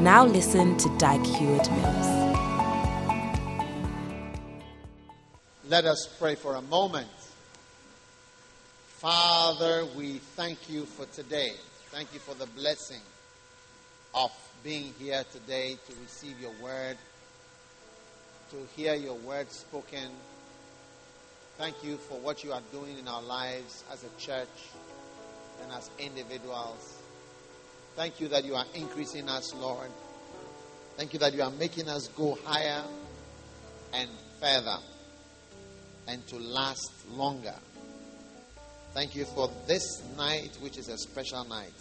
Now listen to Dag Heward Mills. Let us pray for a moment. Father, we thank you for today. Thank you for the blessing of being here today to receive your word, to hear your word spoken. Thank you for what you are doing in our lives as a church and as individuals. Thank you that you are increasing us, Lord. Thank you that you are making us go higher and further and to last longer. Thank you for this night, which is a special night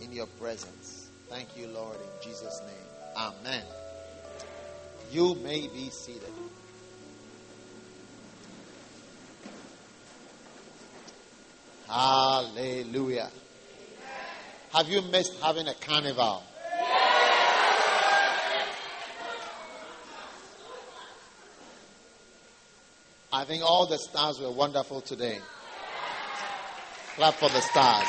in your presence. Thank you, Lord, in Jesus' name. Amen. You may be seated. Hallelujah. Have you missed having a carnival? I think all the stars were wonderful today. Clap for the stars.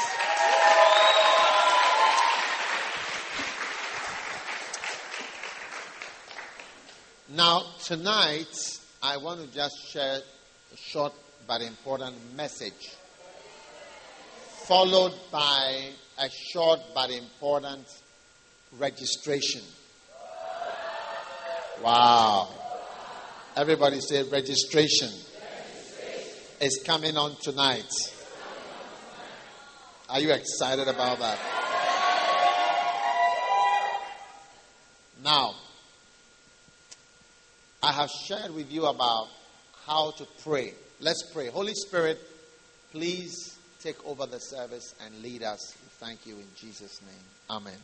Now, tonight, I want to just share a short but important message, followed by a short but important registration. Wow. Everybody say registration, registration. is coming on tonight. Are you excited about that? Now, I have shared with you about how to pray. Let's pray. Holy Spirit, please take over the service and lead us. Thank you in Jesus' name. Amen.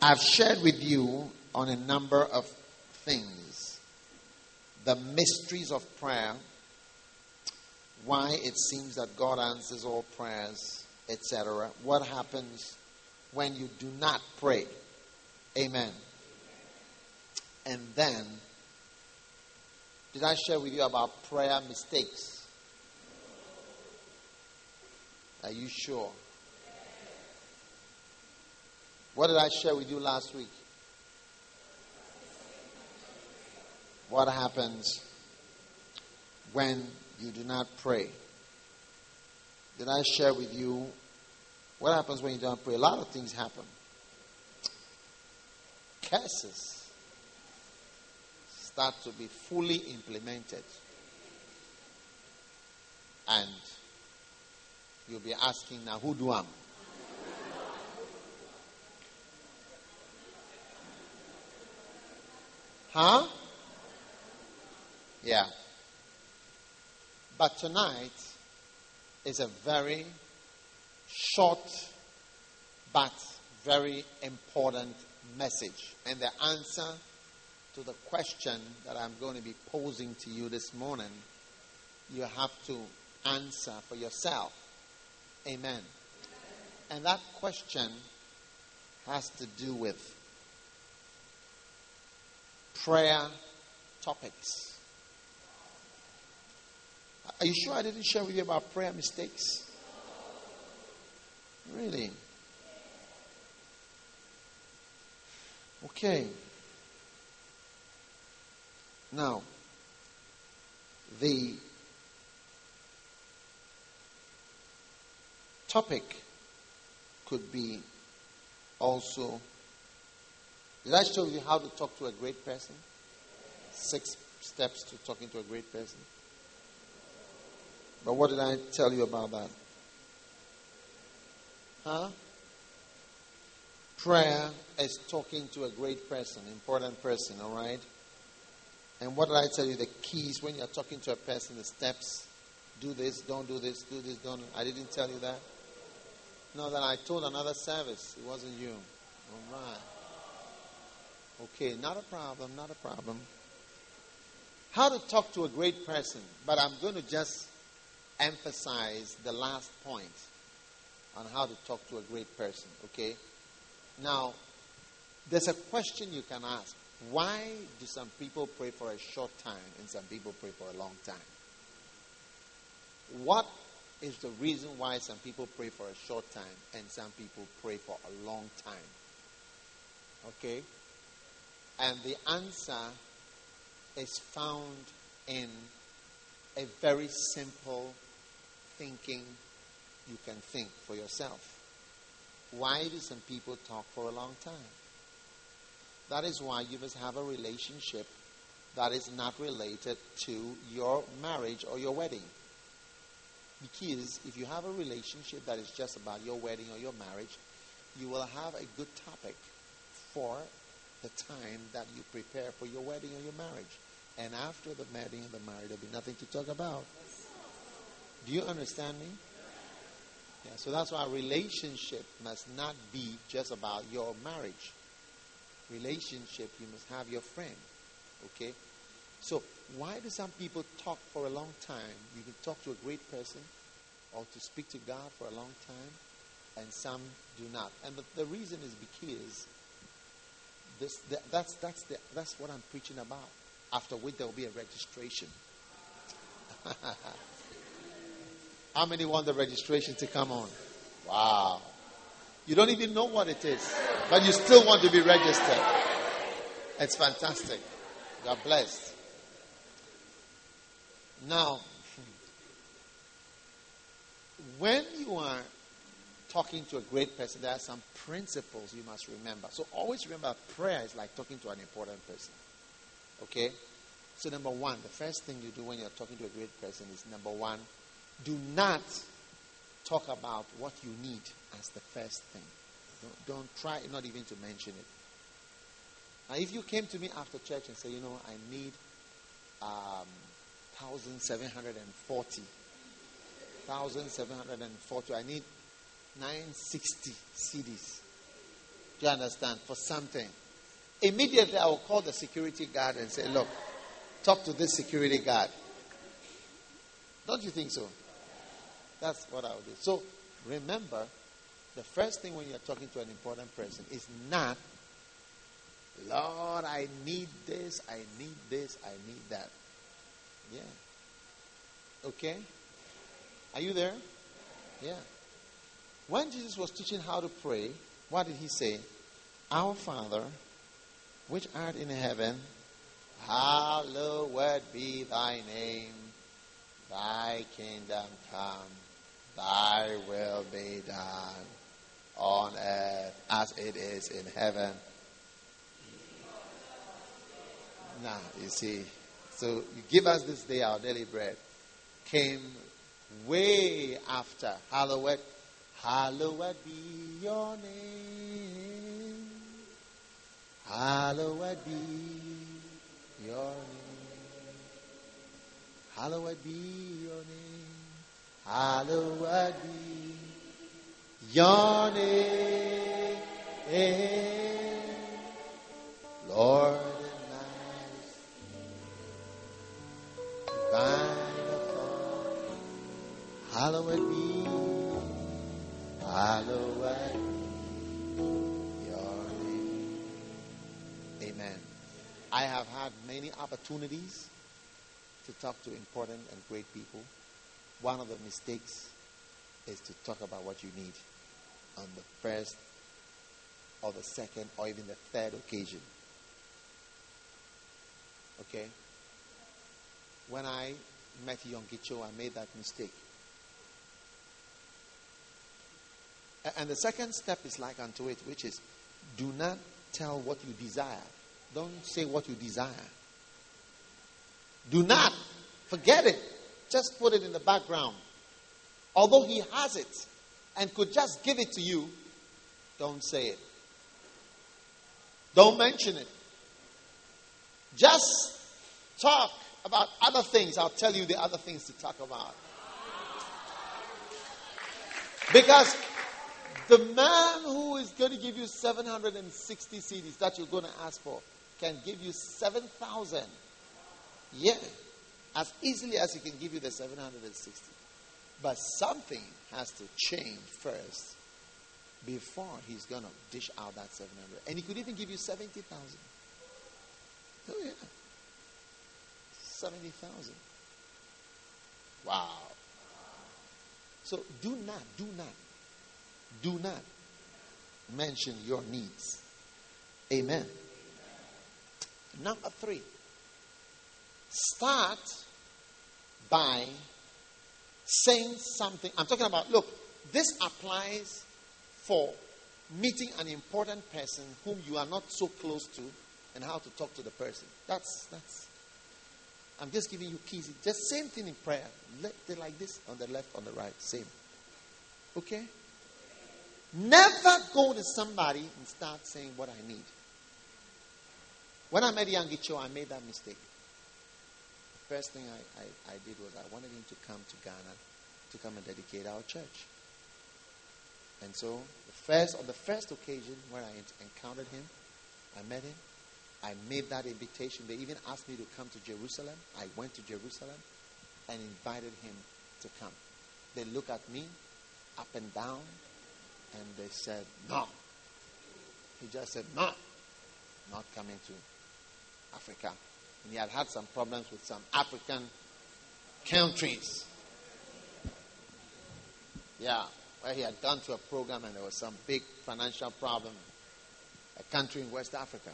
I've shared with you on a number of things the mysteries of prayer, why it seems that God answers all prayers, etc. What happens when you do not pray? Amen. And then, did I share with you about prayer mistakes? Are you sure? What did I share with you last week? What happens when you do not pray? Did I share with you what happens when you don't pray? A lot of things happen. Curses start to be fully implemented. And you'll be asking now, who do I? Am? Huh? Yeah. But tonight is a very short but very important message. And the answer to the question that I'm going to be posing to you this morning, you have to answer for yourself. Amen. And that question has to do with prayer topics. Are you sure I didn't share with you about prayer mistakes? Really? Okay. Now, the topic could be also. Did I show you how to talk to a great person? Six steps to talking to a great person. But what did I tell you about that? Huh? Prayer is talking to a great person, important person, all right? And what did I tell you? The keys when you're talking to a person, the steps. Do this, don't do this, do this, don't. I didn't tell you that. No, then I told another service. It wasn't you. All right. Okay, not a problem, not a problem. How to talk to a great person, but I'm going to just emphasize the last point on how to talk to a great person, okay? Now, there's a question you can ask. Why do some people pray for a short time and some people pray for a long time? What is the reason why some people pray for a short time and some people pray for a long time? Okay? And the answer is found in a very simple thinking you can think for yourself. Why do some people talk for a long time? That is why you must have a relationship that is not related to your marriage or your wedding. Because if you have a relationship that is just about your wedding or your marriage, you will have a good topic for the time that you prepare for your wedding or your marriage. And after the wedding and the marriage, there'll be nothing to talk about. Do you understand me? Yeah, so that's why relationship must not be just about your marriage. Relationship, you must have your friend. Okay? So, why do some people talk for a long time? You can talk to a great person or to speak to God for a long time, and some do not. And the, the reason is because this, the, that's, that's, the, that's what I'm preaching about. After which there will be a registration. How many want the registration to come on? Wow. You don't even know what it is, but you still want to be registered. It's fantastic. Are blessed. Now, when you are talking to a great person, there are some principles you must remember. So always remember prayer is like talking to an important person. Okay? So, number one, the first thing you do when you're talking to a great person is number one, do not talk about what you need as the first thing. Don't, don't try not even to mention it. Now, if you came to me after church and say, you know, I need um, 1,740, 1,740, I need 960 cedis. Do you understand? For something. Immediately, I will call the security guard and say, look, talk to this security guard. Don't you think so? That's what I would do. So remember, the first thing when you're talking to an important person is not, Lord, I need this, I need this, I need that. Yeah. Okay? Are you there? Yeah. When Jesus was teaching how to pray, what did he say? Our Father, which art in heaven, hallowed be thy name. Thy kingdom come Thy will be done on earth as it is in heaven. Now, you see, so you give us this day our daily bread came way after. Hallowed, hallowed be your name. Hallowed be your name. Hallowed be your name. Hallowed be your name, Lord Hallowed be, hallowed be your name. Amen. I have had many opportunities to talk to important and great people one of the mistakes is to talk about what you need on the first or the second or even the third occasion. Okay? When I met Yonggi Cho, I made that mistake. And the second step is like unto it, which is do not tell what you desire. Don't say what you desire. Do not forget it. Just put it in the background. Although he has it and could just give it to you, don't say it. Don't mention it. Just talk about other things. I'll tell you the other things to talk about. Because the man who is going to give you 760 cedis that you're going to ask for can give you 7,000. Yeah. As easily as he can give you the 760. But something has to change first before he's going to dish out that 700. And he could even give you 70,000. Oh, yeah. 70,000. Wow. So do not, do not, do not mention your needs. Amen. Number three, start by saying something. I'm talking about, look, this applies for meeting an important person whom you are not so close to and how to talk to the person. That's, that's, I'm just giving you keys. Just same thing in prayer. Like this on the left, on the right. Same. Okay? Never go to somebody and start saying what I need. When I met Yonggi Cho, I made that mistake. First thing I, I, I did was I wanted him to come to Ghana to come and dedicate our church. And so, the first on the first occasion where I encountered him, I met him. I made that invitation. They even asked me to come to Jerusalem. I went to Jerusalem and invited him to come. They looked at me up and down and they said, No. He just said, No, not coming to Africa. And he had had some problems with some African countries. Yeah, where he had gone to a program and there was some big financial problem. A country in West Africa.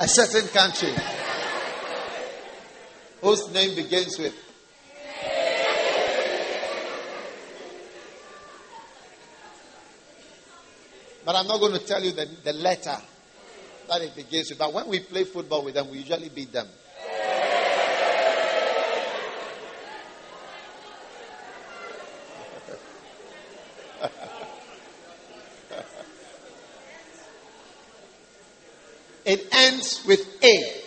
A certain country whose name begins with But I'm not going to tell you the, the letter that it begins with. But when we play football with them, we usually beat them. it ends with A.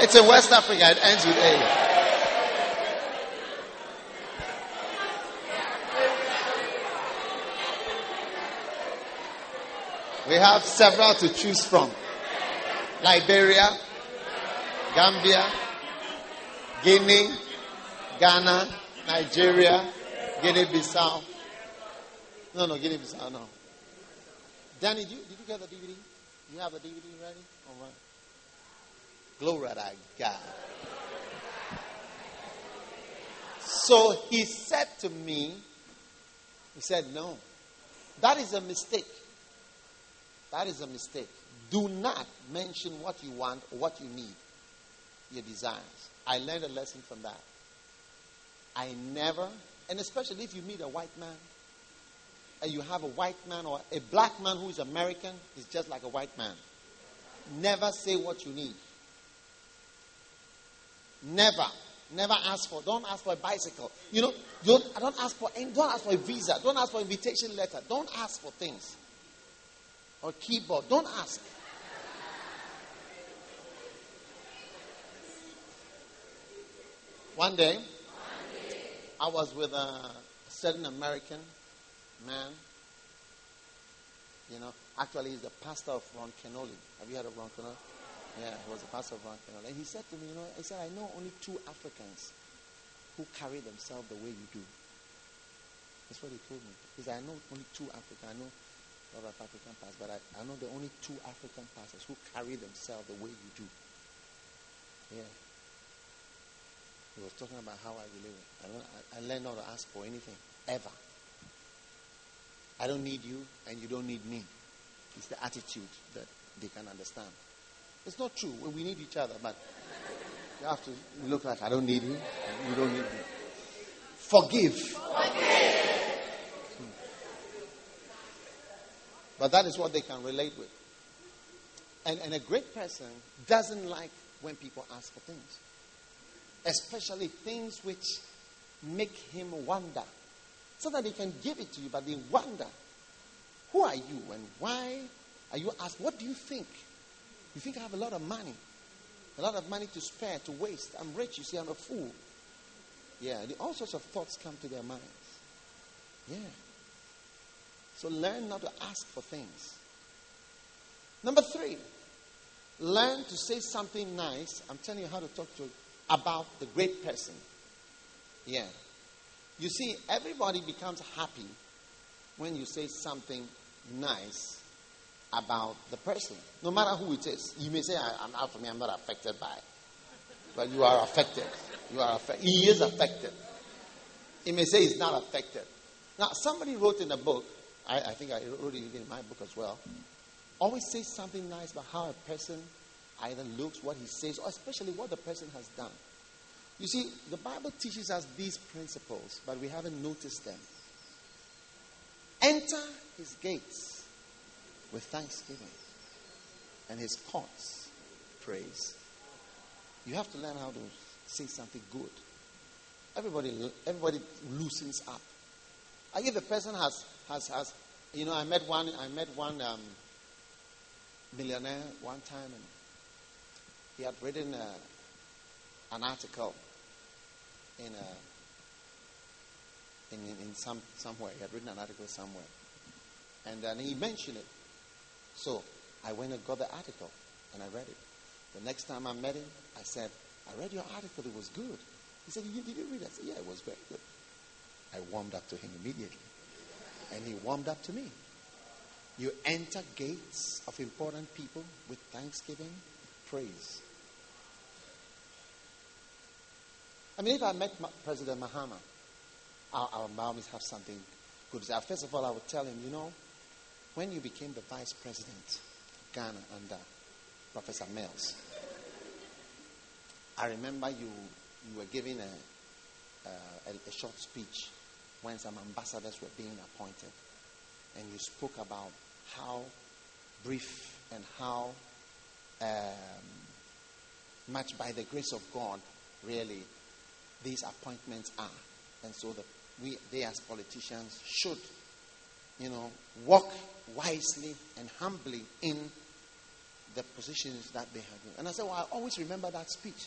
It's in West Africa, it ends with A. We have several to choose from Liberia, Gambia, Guinea, Ghana, Nigeria, Guinea Bissau. No, no, Guinea Bissau, no. Danny, did you, did you get the DVD? You have the DVD ready? All right. Glory to God. So he said to me, he said, No, that is a mistake. That is a mistake. Do not mention what you want or what you need, your desires. I learned a lesson from that. I never, and especially if you meet a white man, and you have a white man or a black man who is American, is just like a white man. Never say what you need. Never. Never ask for. Don't ask for a bicycle. You know, don't, don't ask for. Don't ask for a visa. Don't ask for invitation letter. Don't ask for things or keyboard. Don't ask. One day, I was with a certain American man. You know, actually, he's the pastor of Ron Kenoly. Have you heard of Ron Kenoly? Yeah, he was the pastor of Ron Kenoly. And he said to me, you know, he said, I know only two Africans who carry themselves the way you do. That's what he told me. He said, I know only two Africans. I know of African pastors, but I, I know the only two African pastors who carry themselves the way you do. Yeah. He was talking about how I relate. I, don't, I, I learned not to ask for anything, ever. I don't need you, and you don't need me. It's the attitude that they can understand. It's not true. We need each other, but you have to look like I don't need you, you don't need me. Forgive. Forgive. But that is what they can relate with. And, and a great person doesn't like when people ask for things, especially things which make him wonder. So that he can give it to you, but they wonder who are you and why are you asking? What do you think? You think I have a lot of money? a lot of money to spare, to waste. I'm rich, you see, I'm a fool. Yeah, all sorts of thoughts come to their minds. Yeah. So learn not to ask for things. Number three, learn to say something nice. I'm telling you how to talk to about the great person. Yeah. You see, everybody becomes happy when you say something nice about the person, no matter who it is. You may say, I, am out for me, I'm not affected by it. But you are affected. You are affected. He is affected. He may say he's not affected. Now, somebody wrote in a book, I, I think I wrote it in my book as well. Always say something nice about how a person either looks, what he says, or especially what the person has done. You see, the Bible teaches us these principles, but we haven't noticed them. Enter his gates with thanksgiving and his courts praise. You have to learn how to say something good. Everybody, everybody loosens up. I give the person has, has, has, you know, I met one, I met one um, millionaire one time, and he had written uh, an article in a, in, in, in, some somewhere. He had written an article somewhere, and then he mentioned it. So I went and got the article, and I read it. The next time I met him, I said, "I read your article. It was good." He said, "Did you read it?" I said, "Yeah, it was very good." I warmed up to him immediately, and he warmed up to me. You enter gates of important people with thanksgiving, praise. I mean, if I met President Mahama, our, our have something good to say. First of all, I would tell him, you know, when you became the vice president of Ghana under Professor Mills, I remember you, you were giving a, a, a short speech when some ambassadors were being appointed. And you spoke about how brief and how um, much by the grace of God, really, these appointments are. And so the, we, they as politicians should, you know, walk wisely and humbly in the positions that they have. And I said, well, I always remember that speech.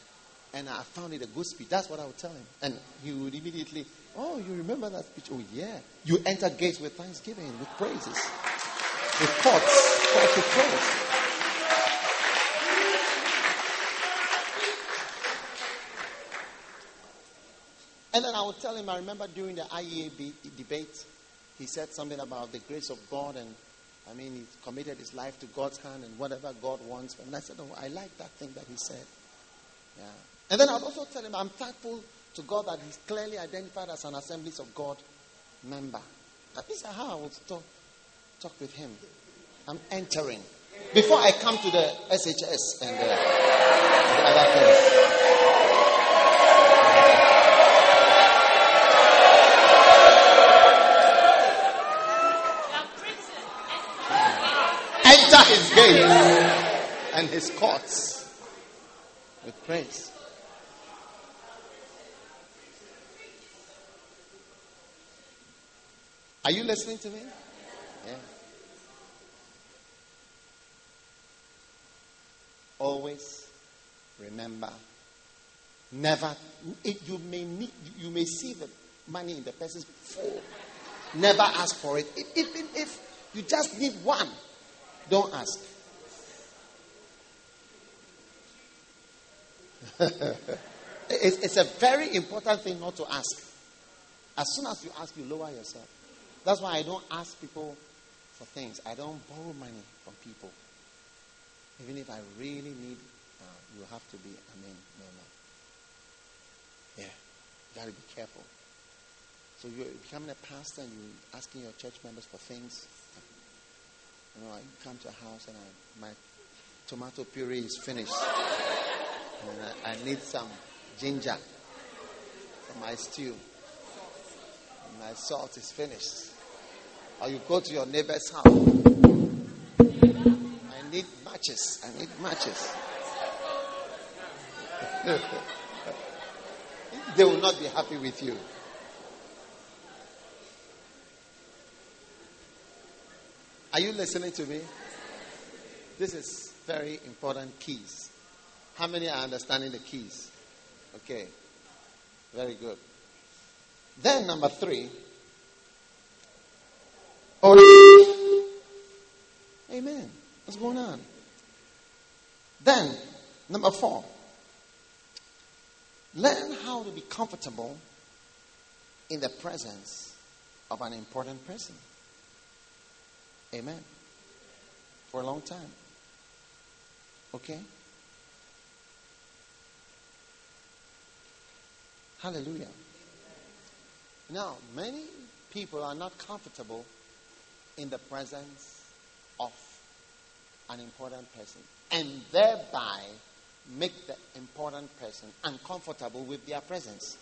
And I found it a good speech. That's what I would tell him. And he would immediately, oh, you remember that speech? Oh, yeah. You enter gates with thanksgiving, with praises, with thoughts, thoughts with praise. And then I would tell him, I remember during the IEA debate, he said something about the grace of God and I mean, he committed his life to God's hand and whatever God wants. And I said, oh, I like that thing that he said. Yeah. And then I would also tell him, I'm thankful to God that he's clearly identified as an Assemblies of God member. That is how I would talk, talk with him. I'm entering. Before I come to the SHS and the, the other things. enter his gates and his courts with praise. Are you listening to me? Yeah. Always remember never it, you may need, you may see the money in the person's phone. Never ask for it. Even if, if you just need one, don't ask. it's, it's a very important thing not to ask. As soon as you ask, you lower yourself. That's why I don't ask people for things. I don't borrow money from people. Even if I really need, uh, you have to be, I mean, no, no. Yeah, you got to be careful. So you're becoming a pastor and you're asking your church members for things. You know, I come to a house and I, my tomato puree is finished. And I, I need some ginger for my stew. My salt is finished. Or you go to your neighbor's house. I need matches. I need matches. they will not be happy with you. Are you listening to me? This is very important keys. How many are understanding the keys? Okay. Very good. Then, number three. Oh, amen. What's going on? Then, number four. Learn how to be comfortable in the presence of an important person. Amen. For a long time. Okay? Hallelujah. Now, many people are not comfortable in the presence of an important person and thereby make the important person uncomfortable with their presence.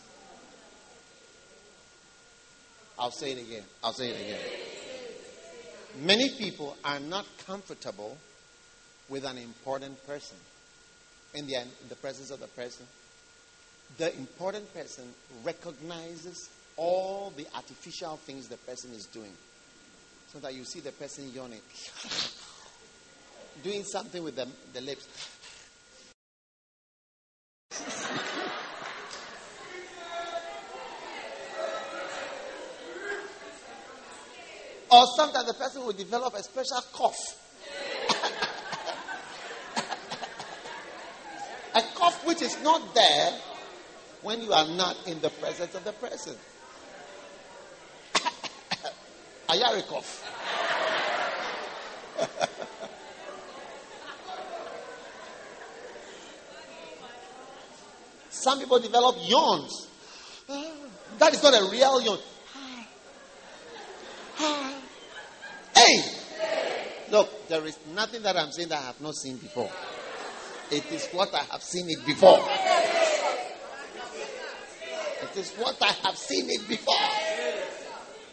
I'll say it again. I'll say it again. Many people are not comfortable with an important person in the, in the presence of the person. The important person recognizes all the artificial things the person is doing. So that you see the person yawning, doing something with the, the lips. or sometimes the person will develop a special cough. a cough which is not there when you are not in the presence of the person. Ayarikov. Some people develop yawns. Uh, that is not a real yawn. Hey! Look, there is nothing that I'm saying that I have not seen before. It is what I have seen it before. It is what I have seen it before.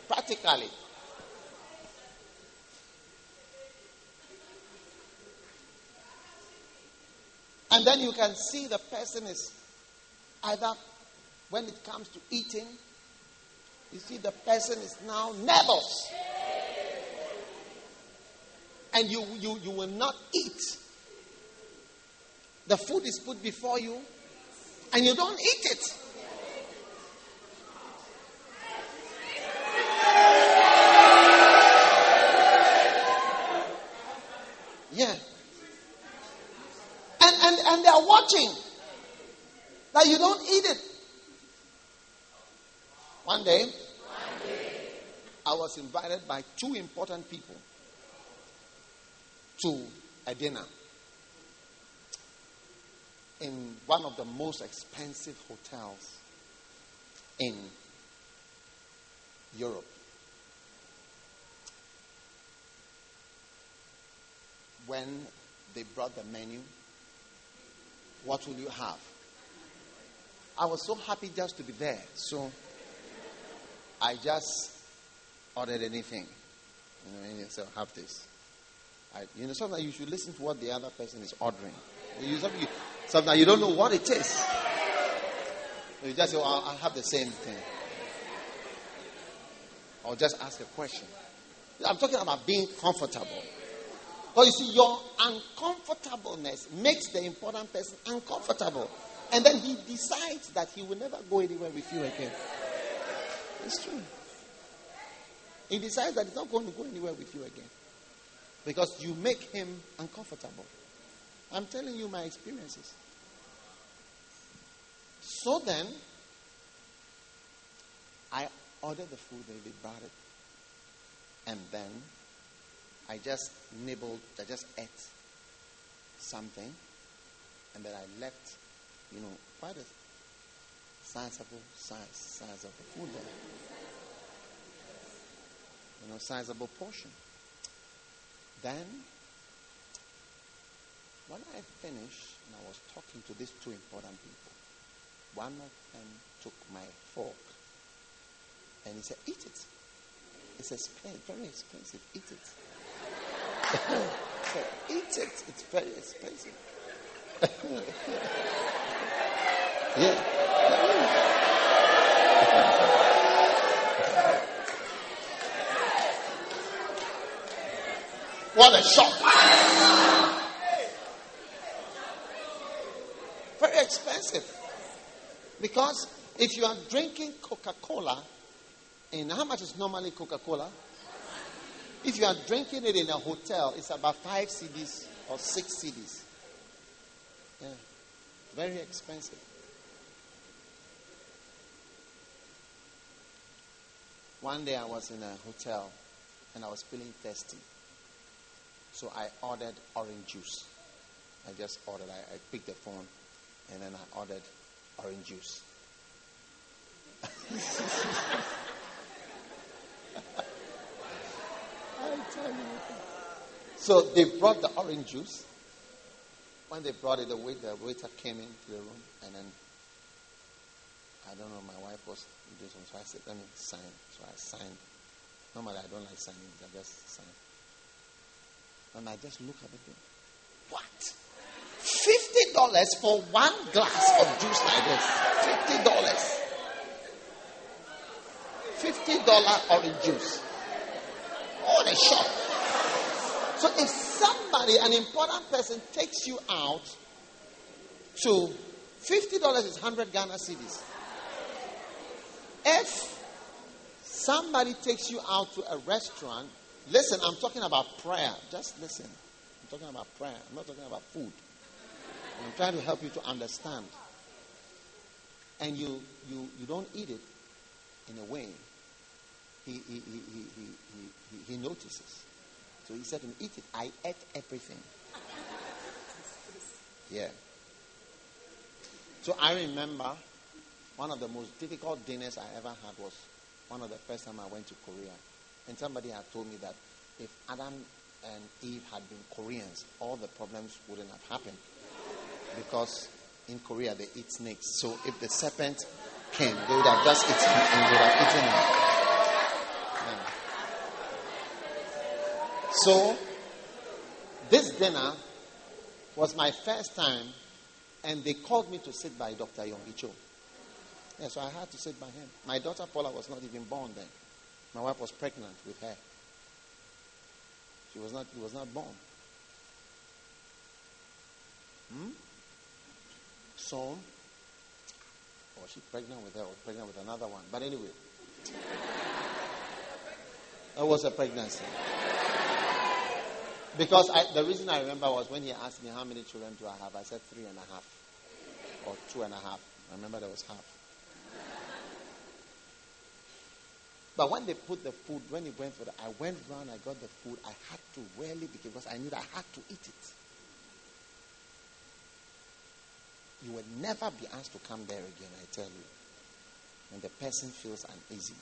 Practically. And then you can see the person is either when it comes to eating, you see the person is now nervous. And you, you, you will not eat. The food is put before you, and you don't eat it. Watching that you don't eat it. One day, I was invited by two important people to a dinner in one of the most expensive hotels in Europe. When they brought the menu, what will you have? I was so happy just to be there. So I just ordered anything. You know, and so have this. I, you know, sometimes you should listen to what the other person is ordering. You, sometimes, you, sometimes you don't know what it is. You just say, oh, I'll, I'll have the same thing. Or just ask a question. I'm talking about being comfortable. But you see, your uncomfortableness makes the important person uncomfortable. And then he decides that he will never go anywhere with you again. It's true. He decides that he's not going to go anywhere with you again. Because you make him uncomfortable. I'm telling you my experiences. So then, I ordered the food, they brought it. And then I just nibbled, I just ate something. And then I left, you know, quite a sizable size, size food there. You know, sizable portion. Then, when I finished and I was talking to these two important people, one of them took my fork and he said, Eat it. It's expensive, very expensive. Eat it. It. It's very expensive. yeah. What a shock. Very expensive. Because if you are drinking Coca Cola, and how much is normally Coca Cola? If you are drinking it in a hotel, it's about five cedis or six cedis. Yeah. Very expensive. One day I was in a hotel and I was feeling thirsty. So I ordered orange juice. I just ordered, I, I picked the phone and then I ordered orange juice. so they brought the orange juice. When they brought it, the waiter, the waiter came into the room and then I don't know, my wife was doing something, so I said, let me sign. So I signed. Normally I don't like signing, I just sign. And I just look at the thing. What? Fifty dollars for one glass of juice like this. Fifty dollars. Fifty dollar orange juice. What a shock. So if somebody, an important person, takes you out to fifty dollars is hundred Ghana cedis. If somebody takes you out to a restaurant, listen, I'm talking about prayer. Just listen. I'm talking about prayer. I'm not talking about food. I'm trying to help you to understand. And you, you, you don't eat it in a way. He, he, he, he, he, notices. So he said to me, Eat it. I ate everything. Yeah. So I remember one of the most difficult dinners I ever had was one of the first time I went to Korea. And somebody had told me that if Adam and Eve had been Koreans, all the problems wouldn't have happened because in Korea they eat snakes. So if the serpent came, they would have just eaten and they would have eaten him. Yeah. So this dinner was my first time, and they called me to sit by Dr. Yonggi Cho. Yeah, so I had to sit by him. My daughter Paula was not even born then. My wife was pregnant with her. She was not, she was not born. Hmm? So, or she pregnant with her, or pregnant with another one. But anyway, that was a pregnancy. Because I, the reason I remember was when he asked me how many children do I have, I said three and a half, or two and a half. I remember there was half. But when they put the food, when he went for the, I went round, I got the food. I had to really because I knew I had to eat it. You will never be asked to come there again, I tell you. When the person feels uneasy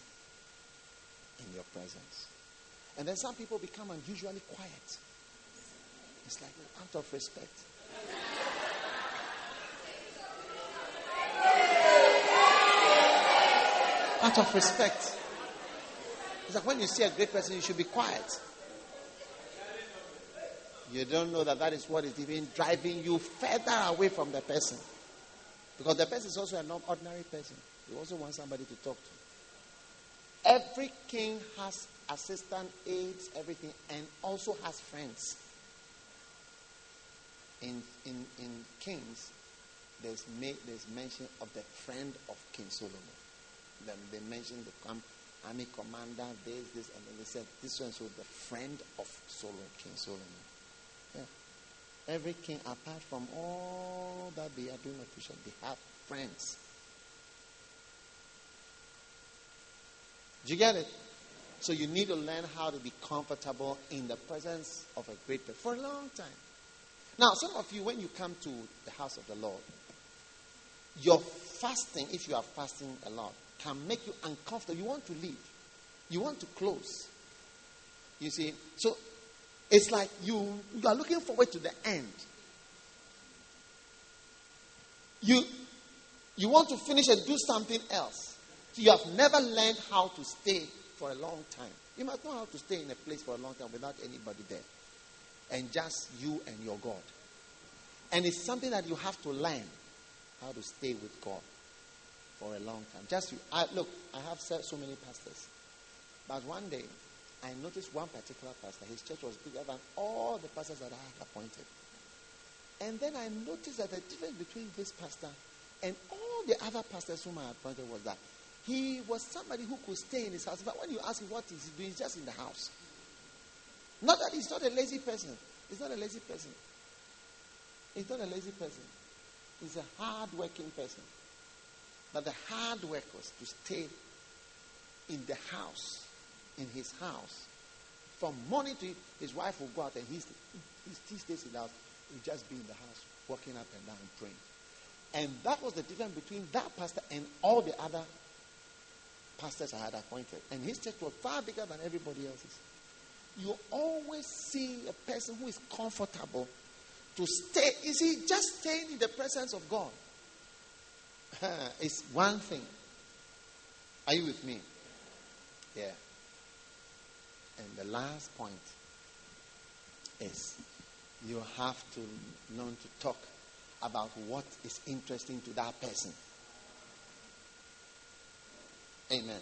in your presence. And then some people become unusually quiet. It's like out of respect. Out of respect. It's like when you see a great person, you should be quiet. You don't know that that is what is even driving you further away from the person. Because the person is also an ordinary person. You also want somebody to talk to. Every king has assistant, aides, everything, and also has friends. In, in, in Kings, there's, there's mention of the friend of King Solomon. Then they mention the army commander, this, this, and then they said this one was the friend of Solomon, King Solomon. Yeah. Every king, apart from all that they are doing official, they have friends. Do you get it? So you need to learn how to be comfortable in the presence of a great person for a long time. Now, some of you, when you come to the house of the Lord, your fasting, if you are fasting a lot, can make you uncomfortable. You want to leave, you want to close. You see, so it's like you, you are looking forward to the end. You you want to finish and do something else. So you have never learned how to stay for a long time. You must know how to stay in a place for a long time without anybody there. And just you and your God. And it's something that you have to learn how to stay with God for a long time. Just you, I, look, I have said so many pastors, but one day I noticed one particular pastor. His church was bigger than all the pastors that I had appointed. And then I noticed that the difference between this pastor and all the other pastors whom I appointed was that he was somebody who could stay in his house. But when you ask him what is he doing, he's just in the house. Not that he's not a lazy person. He's not a lazy person. He's not a lazy person. He's a hard working person. But the hard work was to stay in the house, in his house. From morning to his wife will go out and he's, he stays in the house. He'll just be in the house, walking up and down praying. And that was the difference between that pastor and all the other pastors I had appointed. And his church was far bigger than everybody else's. You always see a person who is comfortable to stay. You see, just staying in the presence of God is one thing. Are you with me? Yeah. And the last point is you have to learn to talk about what is interesting to that person. Amen.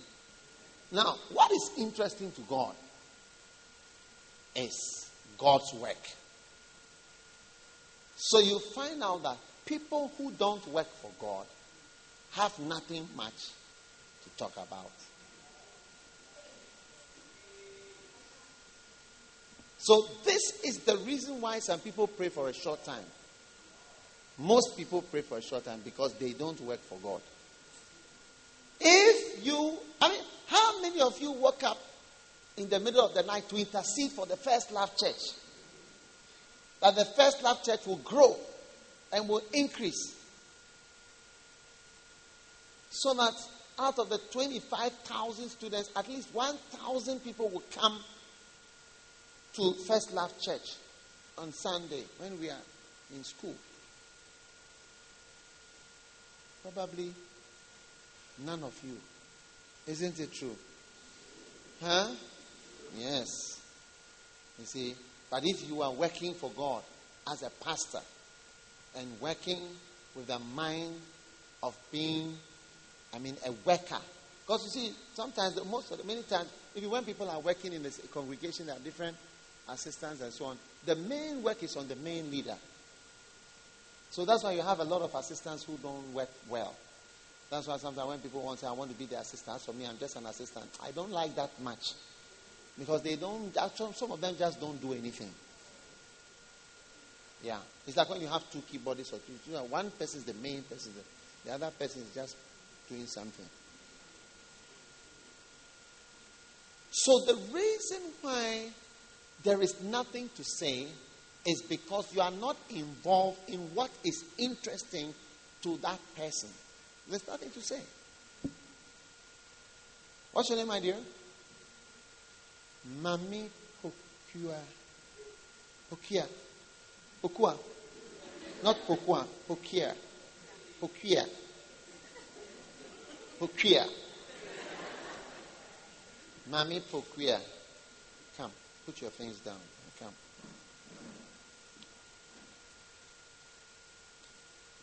Now, what is interesting to God is God's work. So you find out that people who don't work for God have nothing much to talk about. So, this is the reason why some people pray for a short time. Most people pray for a short time because they don't work for God. If you, I mean, how many of you woke up in the middle of the night to intercede for the First Love Church? That the First Love Church will grow and will increase. So that out of the 25,000 students, at least 1,000 people will come to First Love Church on Sunday when we are in school. Probably none of you. Isn't it true? Huh? Yes. You see, but if you are working for God as a pastor and working with the mind of being, I mean, a worker. Because you see, sometimes, most of the, many times, even when people are working in a congregation, there are different assistants and so on. The main work is on the main leader. So that's why you have a lot of assistants who don't work well. That's why sometimes when people want to say, I want to be the assistant, for me, I'm just an assistant. I don't like that much. Because they don't, some of them just don't do anything. Yeah. It's like when you have two keyboardists or two, one person is the main person, the other person is just doing something. So the reason why there is nothing to say is because you are not involved in what is interesting to that person. There's nothing to say. What's your name, my dear? Mami Pokua. Pokia. Pokua. Not Pokua. Pokia. Pokia. Pokia. Mami Pokia. Come. Put your things down. Come.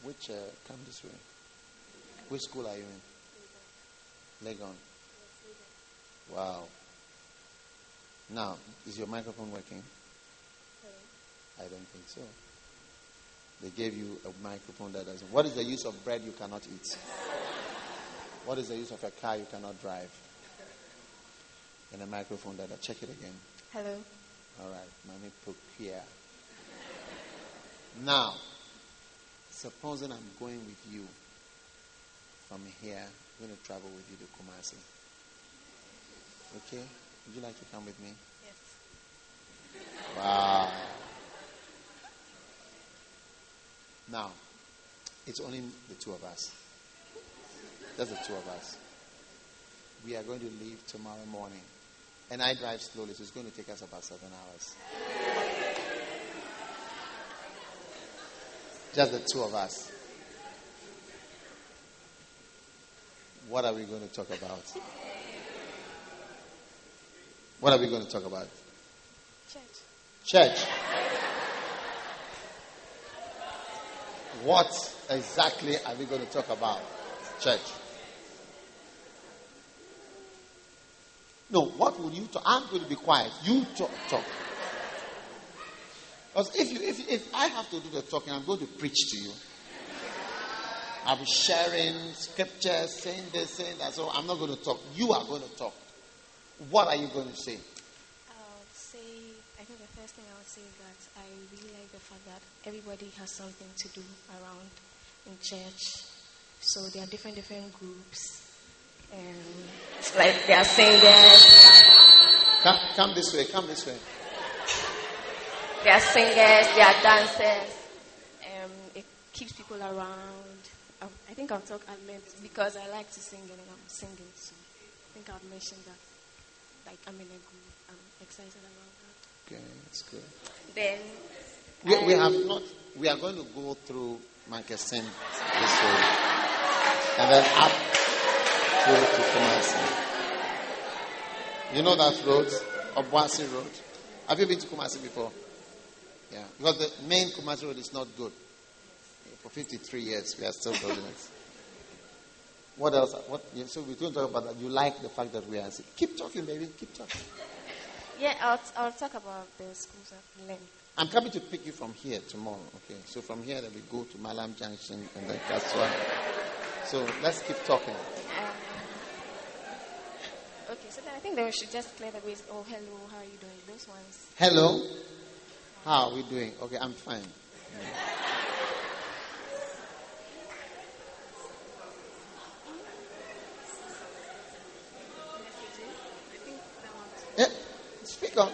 Which, uh, come this way. Which school are you in? Legon. Wow. Now, is your microphone working? I don't think so. They gave you a microphone that doesn't. What is the use of bread you cannot eat? What is the use of a car you cannot drive? And a microphone that I check it again. Hello. All right, mommy put here. Now, supposing I'm going with you from here, I'm going to travel with you to Kumasi. Okay? Would you like to come with me? Yes. Wow. Now, it's only the two of us. Just the two of us. We are going to leave tomorrow morning. And I drive slowly, so it's going to take us about seven hours. Just the two of us. What are we going to talk about? What are we going to talk about? Church. Church. What exactly are we going to talk about? Church. No, what will you talk? I'm going to be quiet. You talk. talk. Because if, you, if, if I have to do the talking, I'm going to preach to you. I'll be sharing scriptures, saying this, saying that. So I'm not going to talk. You are going to talk. What are you going to say? I'll say, I think the first thing I would say is that I really like the fact that everybody has something to do around in church. So there are different, different groups. Um, it's like there are singers, Come, come this way. Come this way. there are singers, there are dancers. Um, it keeps people around. Um, I think I'll talk at length because I like to sing and I'm singing. So I think I've mentioned that. Like I'm in a group. I'm excited about that. Okay, that's good. Then We, we have not. We are going to go through Mankessim this way, and then up to, to Kumasi. You know that road, Obuasi Road. Have you been to Kumasi before? Yeah, because the main Kumasi Road is not good. For 53 years, we are still building it. What else? What? yeah, So we don't talk about that. You like the fact that we are. Keep talking, baby. Keep talking. Yeah, I'll, I'll talk about the schools I've. I'm coming to pick you from here tomorrow. Okay, so from here then we go to Malam Junction and then Kasoa. So let's keep talking. Um, okay, so then I think that we should just clear the ways. Oh, hello, how are you doing? Those ones. Hello, how are we doing? Okay, I'm fine. I think that one's Yeah, speak on.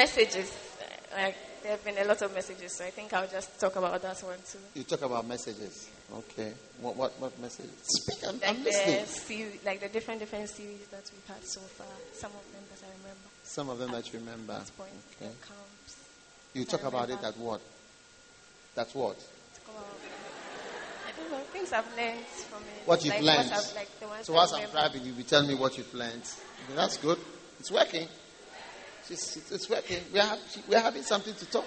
Messages. Like there have been a lot of messages, so I think I'll just talk about that one too. You talk about messages. Okay, what what what message? Speak. I'm, Like I'm the listening. series, like the different different series that we've had so far. Some of them that I remember. Some of them that you remember. At point, Okay. the camps. You talk about it at what? That's what? Talk about. I don't know things I've learned from it. What you've like learned. What like the So whilst I'm driving, you will be telling me what you've learned. Okay, that's good. It's working. It's, it's, it's working. We are, we are having something to talk.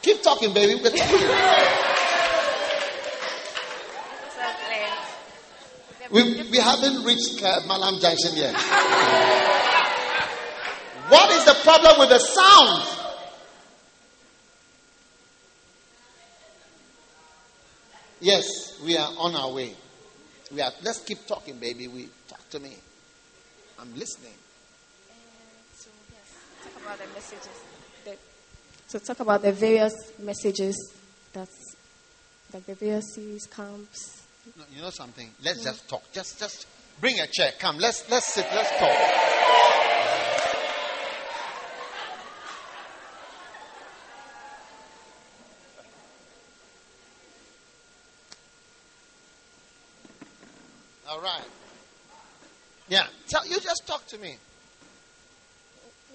Keep talking, baby. We're talking. I've learned. There have been We, we haven't reached uh, Malam Junction yet. what is the problem with the sound? Yes, we are on our way. We are. Let's keep talking, baby. We talk to me. I'm listening. So talk about the messages. The, so talk about the various messages that's like the various series camps. No, you know something? Let's hmm? just talk. Just, just bring a chair. Come. Let's, let's sit. Let's talk. All right. Yeah. Tell, you just talk to me.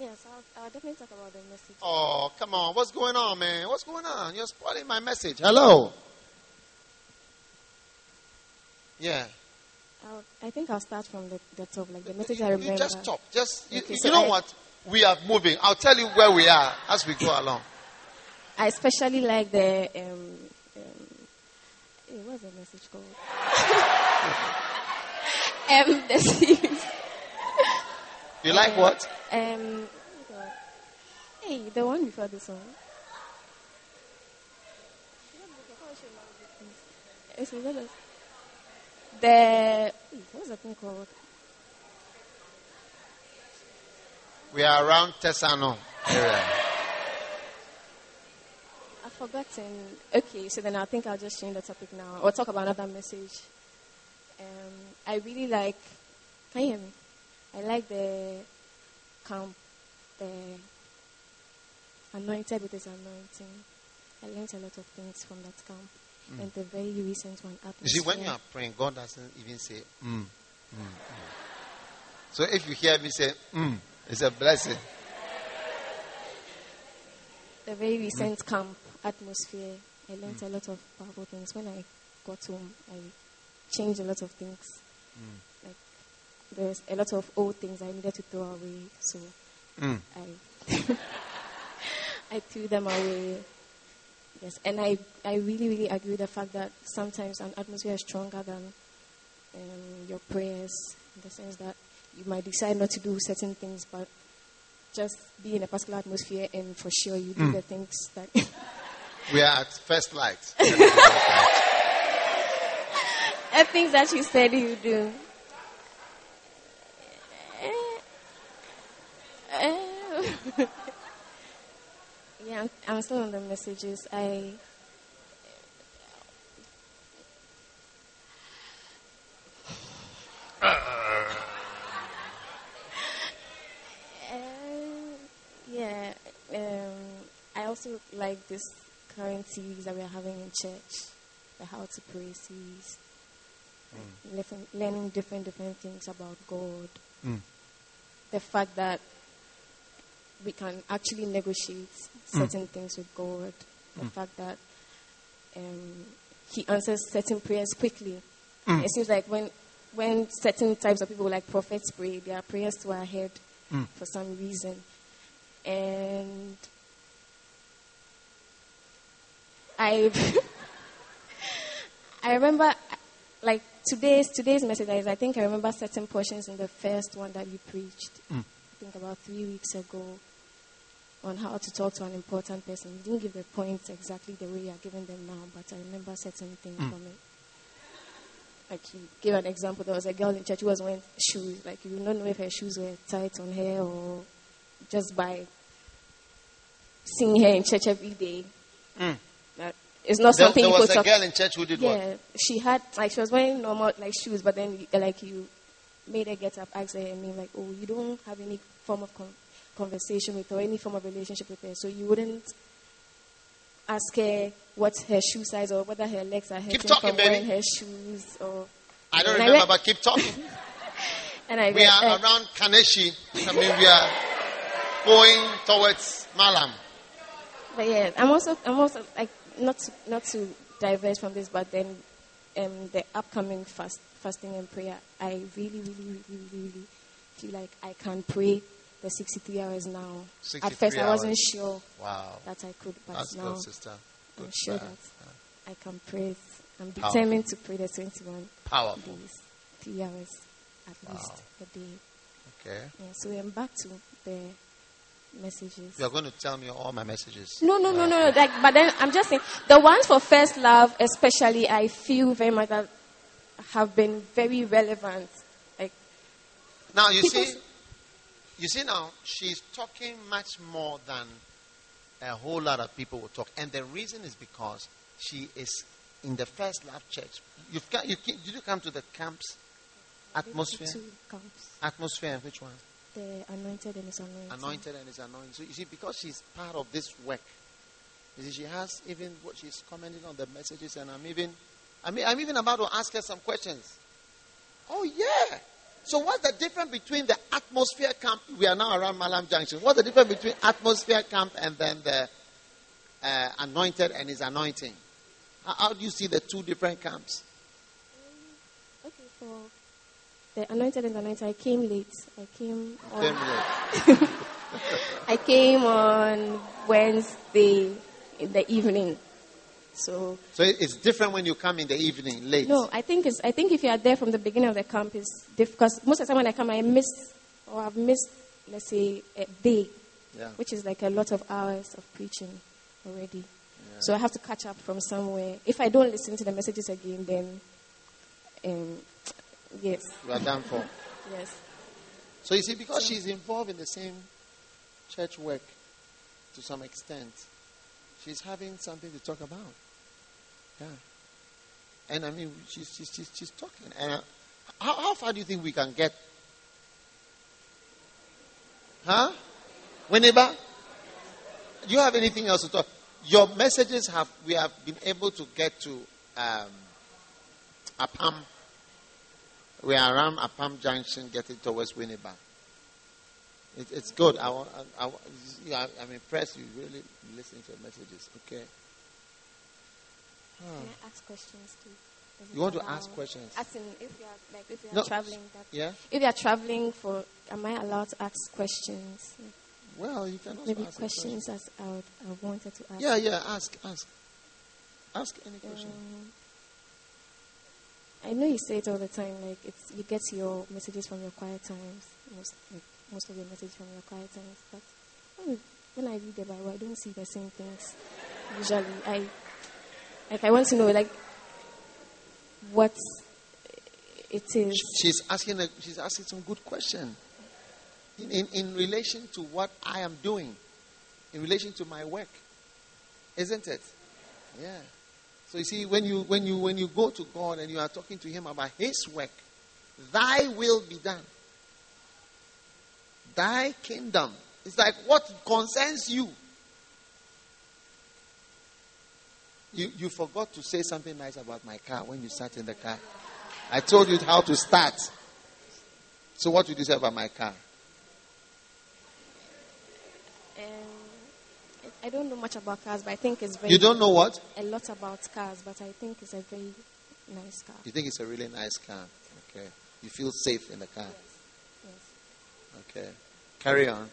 Yes, I'll, I'll definitely talk about the message. Oh, come on. What's going on, man? What's going on? You're spoiling my message. Hello. Yeah. I'll, I think I'll start from the, the top, like the message I You remember. just stop. Just you, Okay, you so know I- what? We are moving. I'll tell you where we are as we go along. I especially like the um, um, eh, what's the message called? um, the series. You like what? Um, hey, the one before this one. The what's the thing called? We are around Tesano area. I've forgotten. Okay, so then I think I'll just change the topic now, or talk about another message. Um, I really like. Can you hear me? I like the camp, the anointed with his anointing. I learned a lot of things from that camp, and the very recent one. You see, when you are praying, God doesn't even say, mm, mm, mm. So if you hear me say, mm, it's a blessing. the very recent camp atmosphere, I learned a lot of powerful things. When I got home, I changed a lot of things. There's a lot of old things I needed to throw away, so Mm. I I threw them away. Yes, and I, I really, really agree with the fact that sometimes an atmosphere is stronger than um, your prayers, in the sense that you might decide not to do certain things, but just be in a particular atmosphere, and for sure you do the things that. We are at first light. the things that you said you do. Yeah, I'm, I'm still on the messages. I. Uh, yeah, um, I also like this current series that we're having in church, the How to Pray series. Learning- Learning different different things about God. The fact that we can actually negotiate certain mm. things with God. The mm. fact that um, He answers certain prayers quickly. Mm. It seems like when when certain types of people like prophets pray, their prayers to our head for some reason. And I I remember like today's today's message is I think I remember certain portions in the first one that you preached. I think about three weeks ago on how to talk to an important person. You didn't give the points exactly the way you're giving them now, but I remember certain things hmm. from it. Like you gave an example, there was a girl in church who was wearing shoes. Like you would not know if her shoes were tight on her or just by seeing her in church every day. Hmm. That it's not There, something there you was a talk girl in church who did what? yeah, she had like she was wearing normal like shoes, but then like you made her get up, ask her her name, like, oh, you don't have any form of con- conversation with her, or any form of relationship with her, so you wouldn't ask her what her shoe size or whether her legs are hurting talking, from baby. wearing her shoes or. I don't And I remember, but keep talking. And I we read, are uh, around Kaneshie. I mean, we are going towards Malam. But yeah, I'm also I'm also like not to, not to diverge from this, but then um, the upcoming fast fasting and prayer, I really, really, really, really, really feel like I can pray the 63 hours now. At 63 first, I wasn't sure Wow. that I could, but That's now good, sister. I'm sure that I can pray. I'm Powerful. determined to pray the 21 Powerful. days, three hours at least a day. Okay. Yeah, so I'm back to the messages. You are going to tell me all my messages. No, no, no, no, no. Like, but then I'm just saying the ones for first love, especially, I feel very much that have been very relevant. Like, Now you see, you see now she's talking much more than a whole lot of people will talk, and the reason is because she is in the first love church. You've got, you, did you come to the camps? Atmosphere, two camps, atmosphere, which one? the anointed and his anointed. Anointed and is anointed. So you see, because she's part of this work, you see, she has even what she's commenting on the messages, and I'm even, I mean, I'm even about to ask her some questions. Oh yeah. So what's the difference between the atmosphere camp? We are now around Malam Junction. What's the difference between atmosphere camp and then the uh, anointed and his anointing? How, how do you see the two different camps? Okay, for the anointed and the anointed, I came late. I came on, Ten minutes. I came on Wednesday in the evening. So So it's different when you come in the evening late. No, I think it's. I think if you are there from the beginning of the camp, it's because most of the time when I come, I miss or I've missed, let's say, a day, Yeah. which is like a lot of hours of preaching already. So I have to catch up from somewhere. If I don't listen to the messages again, then um, yes, You are done for. yes, So you see, because she's involved in the same church work to some extent, she's having something to talk about. Yeah. And I mean, she's, she's, she's, she's talking. And uh, how, how far do you think we can get? Huh? Winneba? Do you have anything else to talk? Your messages have, we have been able to get to um, Apam. We are around Apam Junction getting towards Winneba. It, it's good. I, want, I, I, I'm impressed you really listen to the messages. Okay. Can I ask questions too? You want to ask questions? As in, if you are like, if you are No. traveling, that Yeah? if you are traveling for, am I allowed to ask questions? Well, you can also Maybe ask a question. questions as I, would, I wanted to ask. Yeah, yeah. Ask, ask. Ask any question. Um, I know you say it all the time, like it's you get your messages from your quiet times, most like most of your messages from your quiet times. But when, when I read the Bible, I don't see the same things. Usually, I like I want to know like what it is. She's asking, a, she's asking some good question in, in, in relation to what I am doing, in relation to my work. Isn't it? Yeah. So you see, when you when you when you go to God and you are talking to Him about His work, Thy will be done. Thy kingdom. It's like what concerns you. You you forgot to say something nice about my car when you sat in the car. I told you how to start. So what did you say about my car? Um, I don't know much about cars, but I think it's very. You don't know what? A lot about cars, but I think it's a very nice car. You think it's a really nice car. Okay. You feel safe in the car. Yes. Okay. Carry on.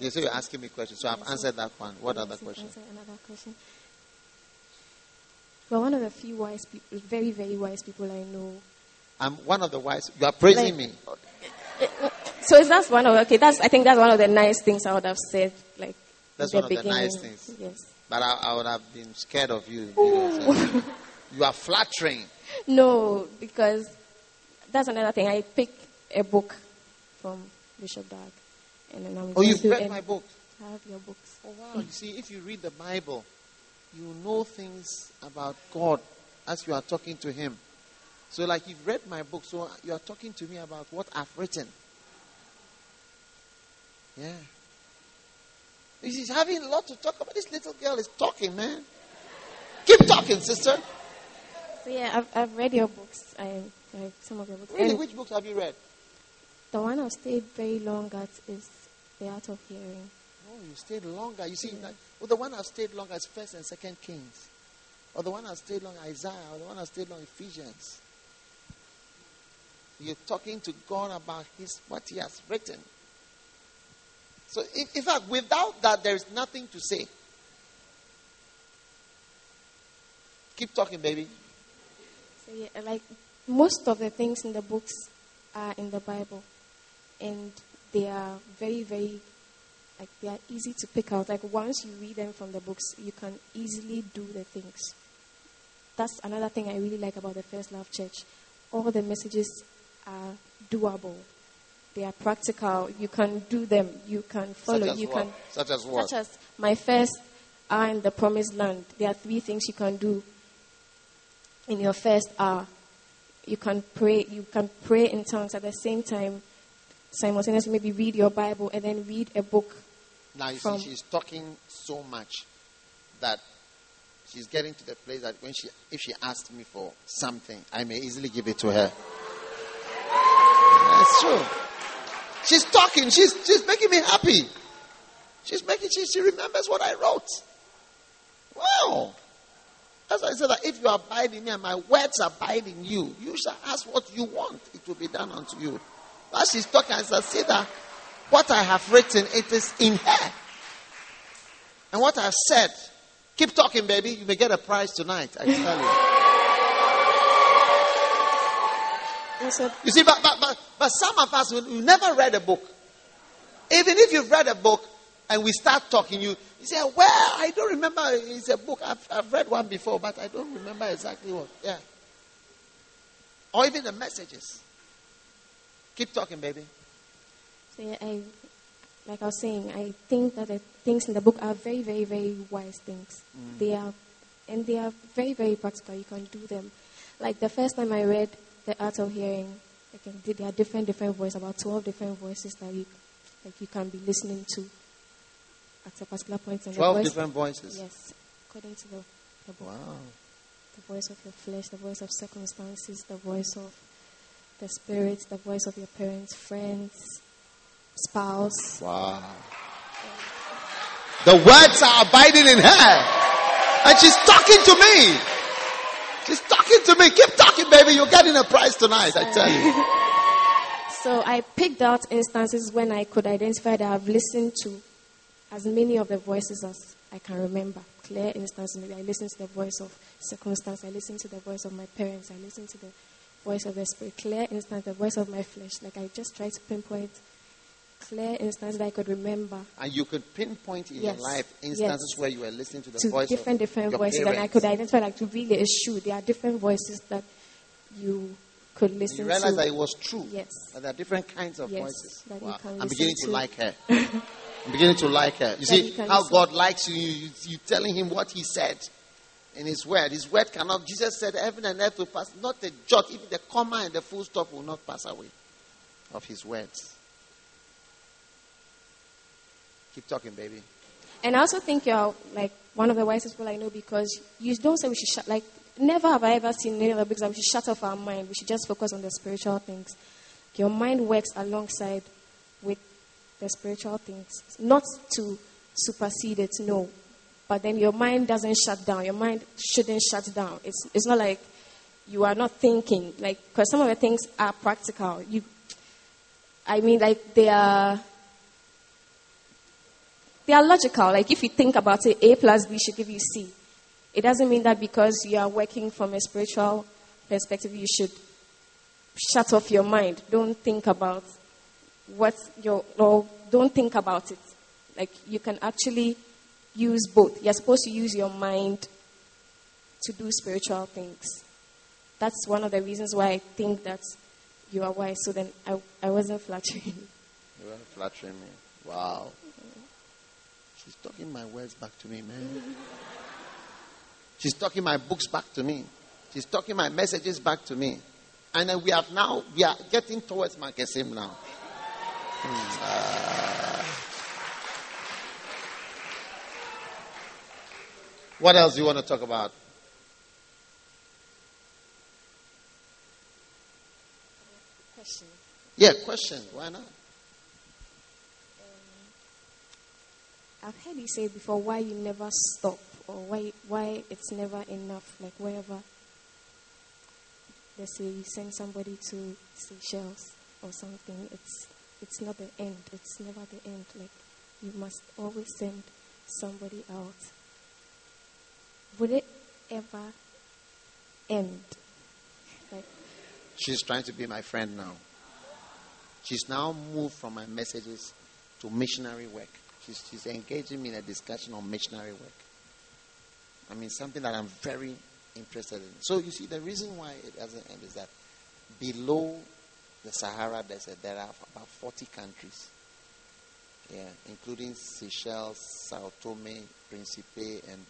You say you're asking me questions, so I've Yes, answered that one. What Yes, other question? Another question. Well, one of the few wise people, very, very wise people I know. I'm one of the wise. You are praising Like- me. So is that one of okay? That's I think that's one of the nice things I would have said. Like That's one of the nice things. Yes. But I, I would have been scared of you. You, know, you are flattering. No, because that's another thing. I pick a book from Bishop Dag, and then I'm Oh, going you've through read my book. I have your books. Oh, wow. Oh, you see, if you read the Bible, you know things about God as you are talking to Him. So, like, you've read my book, so you are talking to me about what I've written. Yeah. She's having a lot to talk about. This little girl is talking, man. Keep talking, sister. So yeah, I've, I've read your books. I like some of your books. Really, And which books have you read? the one I've stayed very long at is The Art of Hearing. Oh, you stayed longer. You see, like, well, the one I've stayed longer is First and Second Kings, or the one I've stayed long Isaiah, or the one I've stayed long Ephesians. You're talking to God about His what He has written. So, in, in fact, without that, there is nothing to say. Keep talking, baby. So yeah, like most of the things in the books are in the Bible, and they are very, very like they are easy to pick out. Like once you read them from the books, you can easily do the things. That's another thing I really like about the First Love Church. All the messages are doable. They are practical. You can do them. You can follow. Such as you what? can Such as what? such as my first hour in the promised land. There are three things you can do in your first hour. You can pray. You can pray in tongues at the same time. Simultaneously, maybe read your Bible and then read a book. Now you see, she's talking so much that she's getting to the place that when she, if she asks me for something, I may easily give it to her. That's true. She's talking. She's she's making me happy. She's making. She, she remembers what I wrote. Wow. That's why I said that if you abide in me and my words abide in you, you shall ask what you want. It will be done unto you. As she's talking, I shall say that what I have written, it is in her. And what I've said, keep talking, baby. You may get a prize tonight, I tell you. You see, but, but, but, but some of us, we we never read a book. Even if you've read a book and we start talking, you, you say, Well, I don't remember. It's a book. I've, I've read one before, but I don't remember exactly what. Yeah. Or even the messages. Keep talking, baby. so yeah, I, like I was saying, I think that the things in the book are very, very, very wise things. Mm-hmm. They are, and they are very, very practical. You can do them. Like the first time I read The Art of Hearing, like, there are different, different voices, about 12 different voices that you, like, you can be listening to at a particular point in the 12 voice. different voices. Yes, according to the, the book. Wow. The voice of your flesh, the voice of circumstances, the voice of the spirit, the voice of your parents, friends, spouse. Wow. The words are abiding in her. And she's talking to me. She's talking to me. Keep talking, baby. You're getting a prize tonight, I tell you. So I picked out instances when I could identify that I've listened to as many of the voices as I can remember. Clear instances. Maybe I listened to the voice of circumstance. I listened to the voice of my parents. I listened to the voice of the spirit. Clear instance, the voice of my flesh. Like I just tried to pinpoint clear instances that I could remember And you could pinpoint in Yes. your life instances Yes. where you were listening to the to voice different different voices, and I could identify like to really it's true. There are different voices that you could listen You realize to. that it was true. Yes. That there are different kinds of Yes, voices. Wow. I'm beginning to to. like her. I'm beginning to like her. You That see how. God likes you. You, you telling him what he said in his word. His word cannot. Jesus said, "Heaven and earth will pass, not a jot, even the comma and the full stop will not pass away of his words." Keep talking, baby. And I also think you're like one of the wisest people I know because you don't say we should shut. Like never have I ever seen any other books that we should shut off our mind. We should just focus on the spiritual things. Your mind works alongside with the spiritual things, not to supersede it. No, but then your mind doesn't shut down. Your mind shouldn't shut down. It's it's not like you are not thinking. Like because some of the things are practical. You, I mean, like they are they are logical. Like if you think about it, A plus B should give you C. It doesn't mean that because you are working from a spiritual perspective, you should shut off your mind. Don't think about what your or don't think about it. Like you can actually use both. You're supposed to use your mind to do spiritual things. That's one of the reasons why I think that you are wise. So then I, I wasn't flattering you. You weren't flattering me. Wow. She's talking my words back to me, man. She's talking my books back to me. She's talking my messages back to me. And then we have now, we are getting towards Mankessim now. Hmm, uh, what else do you want to talk about? Question. Yeah, question. Why not? Um, I've heard you say before why you never stop or why why it's never enough. Like wherever let's say you send somebody to Seychelles or something, it's it's not the end. It's never the end. Like you must always send somebody out. Would it ever end? She's trying to be my friend now. She's now moved from my messages to missionary work. She's, she's engaging me in a discussion on missionary work. I mean, something that I'm very interested in. So, you see, the reason why it doesn't end is that below the Sahara Desert, there are about 40 countries. Yeah, including Seychelles, Sao Tome, Principe, and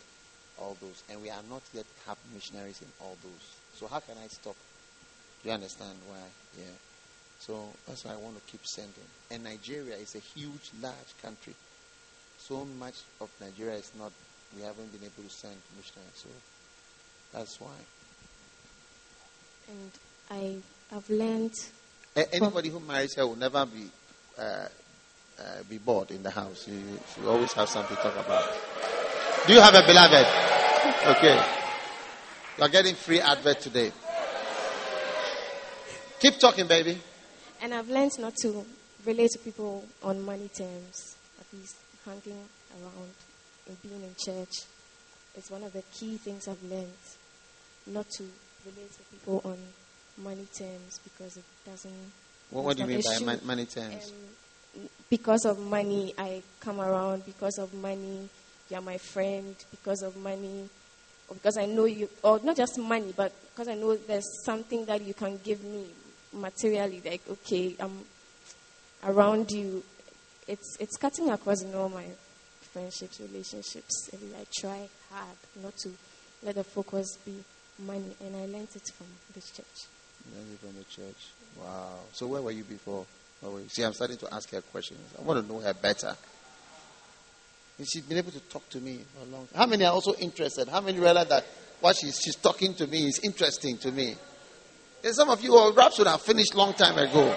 all those. And we are not yet have missionaries in all those. So, how can I stop? Do you understand why? Yeah. So that's why I want to keep sending. And Nigeria is a huge, large country. So much of Nigeria is not, we haven't been able to send missionaries. So that's why. and I I've learned A- anybody who marries her will never be uh, uh, be bored in the house. You, you always have something to talk about. Do you have a beloved? Okay. You're getting free advert today. Keep talking, baby. And I've learned not to relate to people on money terms, at least hanging around and being in church. It's one of the key things I've learned not to relate to people on money terms because it doesn't. What, what do you mean not by issue. money terms? Um, because of money, I come around. Because of money, you're my friend. Because of money, or because I know you, or not just money, but because I know there's something that you can give me materially. Like, okay, I'm around you. It's it's cutting across in all my friendships, relationships. And I try hard not to let the focus be money, and I learned it from this church. Learned it from the church. Wow. So where were you before? See, I'm starting to ask her questions. I want to know her better. She's been able to talk to me for a long time. How many are also interested? How many realize that what she's, she's talking to me is interesting to me? And some of you, all raps would have finished long time ago.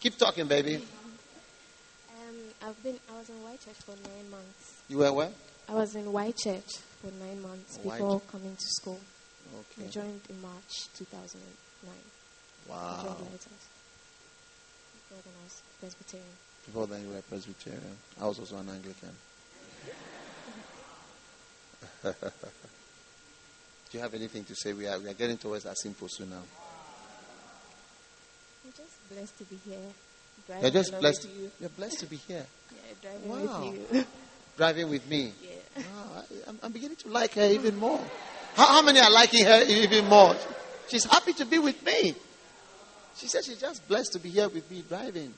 Keep talking, baby. Um, I've been. I was in White Church for nine months. You were where? I was in White Church for nine months White before coming to school. Okay. I joined in March 2009. I Wow. joined Lighthouse. I was Presbyterian. Before then, you were a Presbyterian. I was also an Anglican. Do you have anything to say? We are, we are getting towards our simple soon now. I'm just blessed to be here. You're just blessed. you. You're blessed to be here, Yeah, driving Wow. with you. driving with me. yeah. Wow, I, I'm, I'm beginning to like her even more. How, how many are liking her even more? She's happy to be with me. She said she's just blessed to be here with me driving.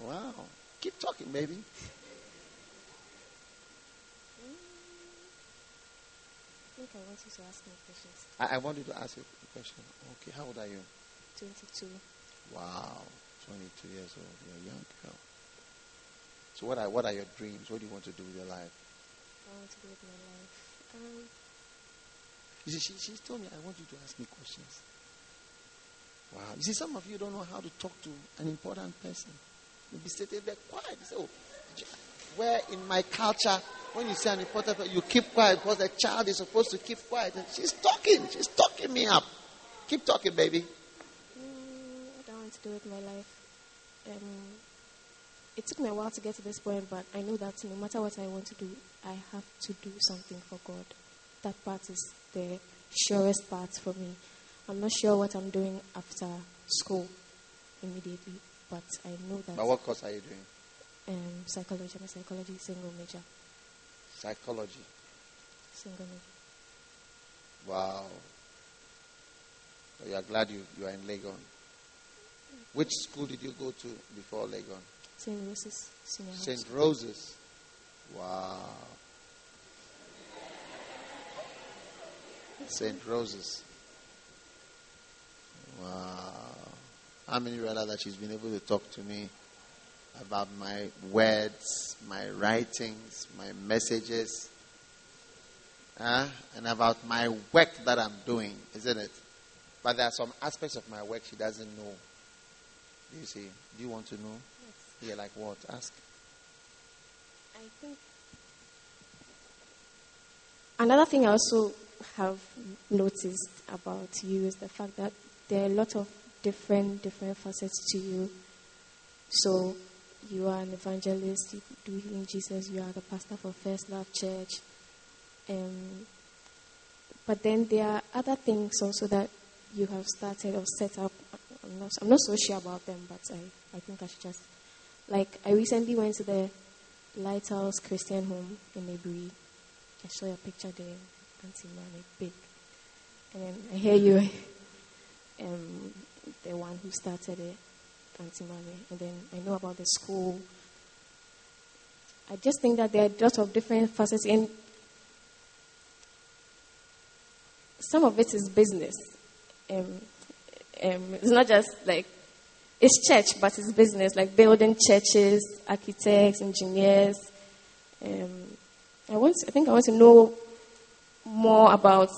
Wow. Keep talking, baby. I think I want you to ask me questions. I, I want you to ask you a question. Okay, how old are you? 22. Wow, 22 years old. You're a young girl. So, what are, what are your dreams? What do you want to do with your life? I want to do with my life. Um, You see, she, she's told me, I want you to ask me questions. Wow. You see, some of you don't know how to talk to an important person. You'll be sitting there quiet. You say, oh, where in my culture, when you say an important you keep quiet because the child is supposed to keep quiet. And she's talking. She's talking me up. Keep talking, baby. mm, what don't want to do with my life? Um, it took me a while to get to this point, but I know that no matter what I want to do, I have to do something for God. That part is the surest part for me. I'm not sure what I'm doing after school immediately, but I know that But what course are you doing? um, psychology, I'm a psychology single major. Psychology. Single major. Wow. So you are glad you, you are in Legon. Which school did you go to before Legon? St. Rose's Senior St. Roses. Wow. St. Roses. Wow. How many realize that she's been able to talk to me about my words, my writings, my messages, huh? and about my work that I'm doing, isn't it? But there are some aspects of my work she doesn't know. Do you see? Do you want to know? Yes. Yeah, like what? Ask. I think another thing I also have noticed about you is the fact that there are a lot of different different facets to you. So you are an evangelist, you do healing Jesus, you are the pastor for First Love Church. Um, but then there are other things also that you have started or set up. I'm not, I'm not so sure about them, but I, I think I should just. Like, I recently went to the Lighthouse Christian Home in Mabry. I saw your picture there, Auntie Mary, big. And then I hear you, um, the one who started it, Auntie Mary. And then I know about the school. I just think that there are lots of different facets, and some of it is business. Um, um, it's not just like it's church, but it's business, like building churches, architects, engineers. Um, I want, I think I want to know more about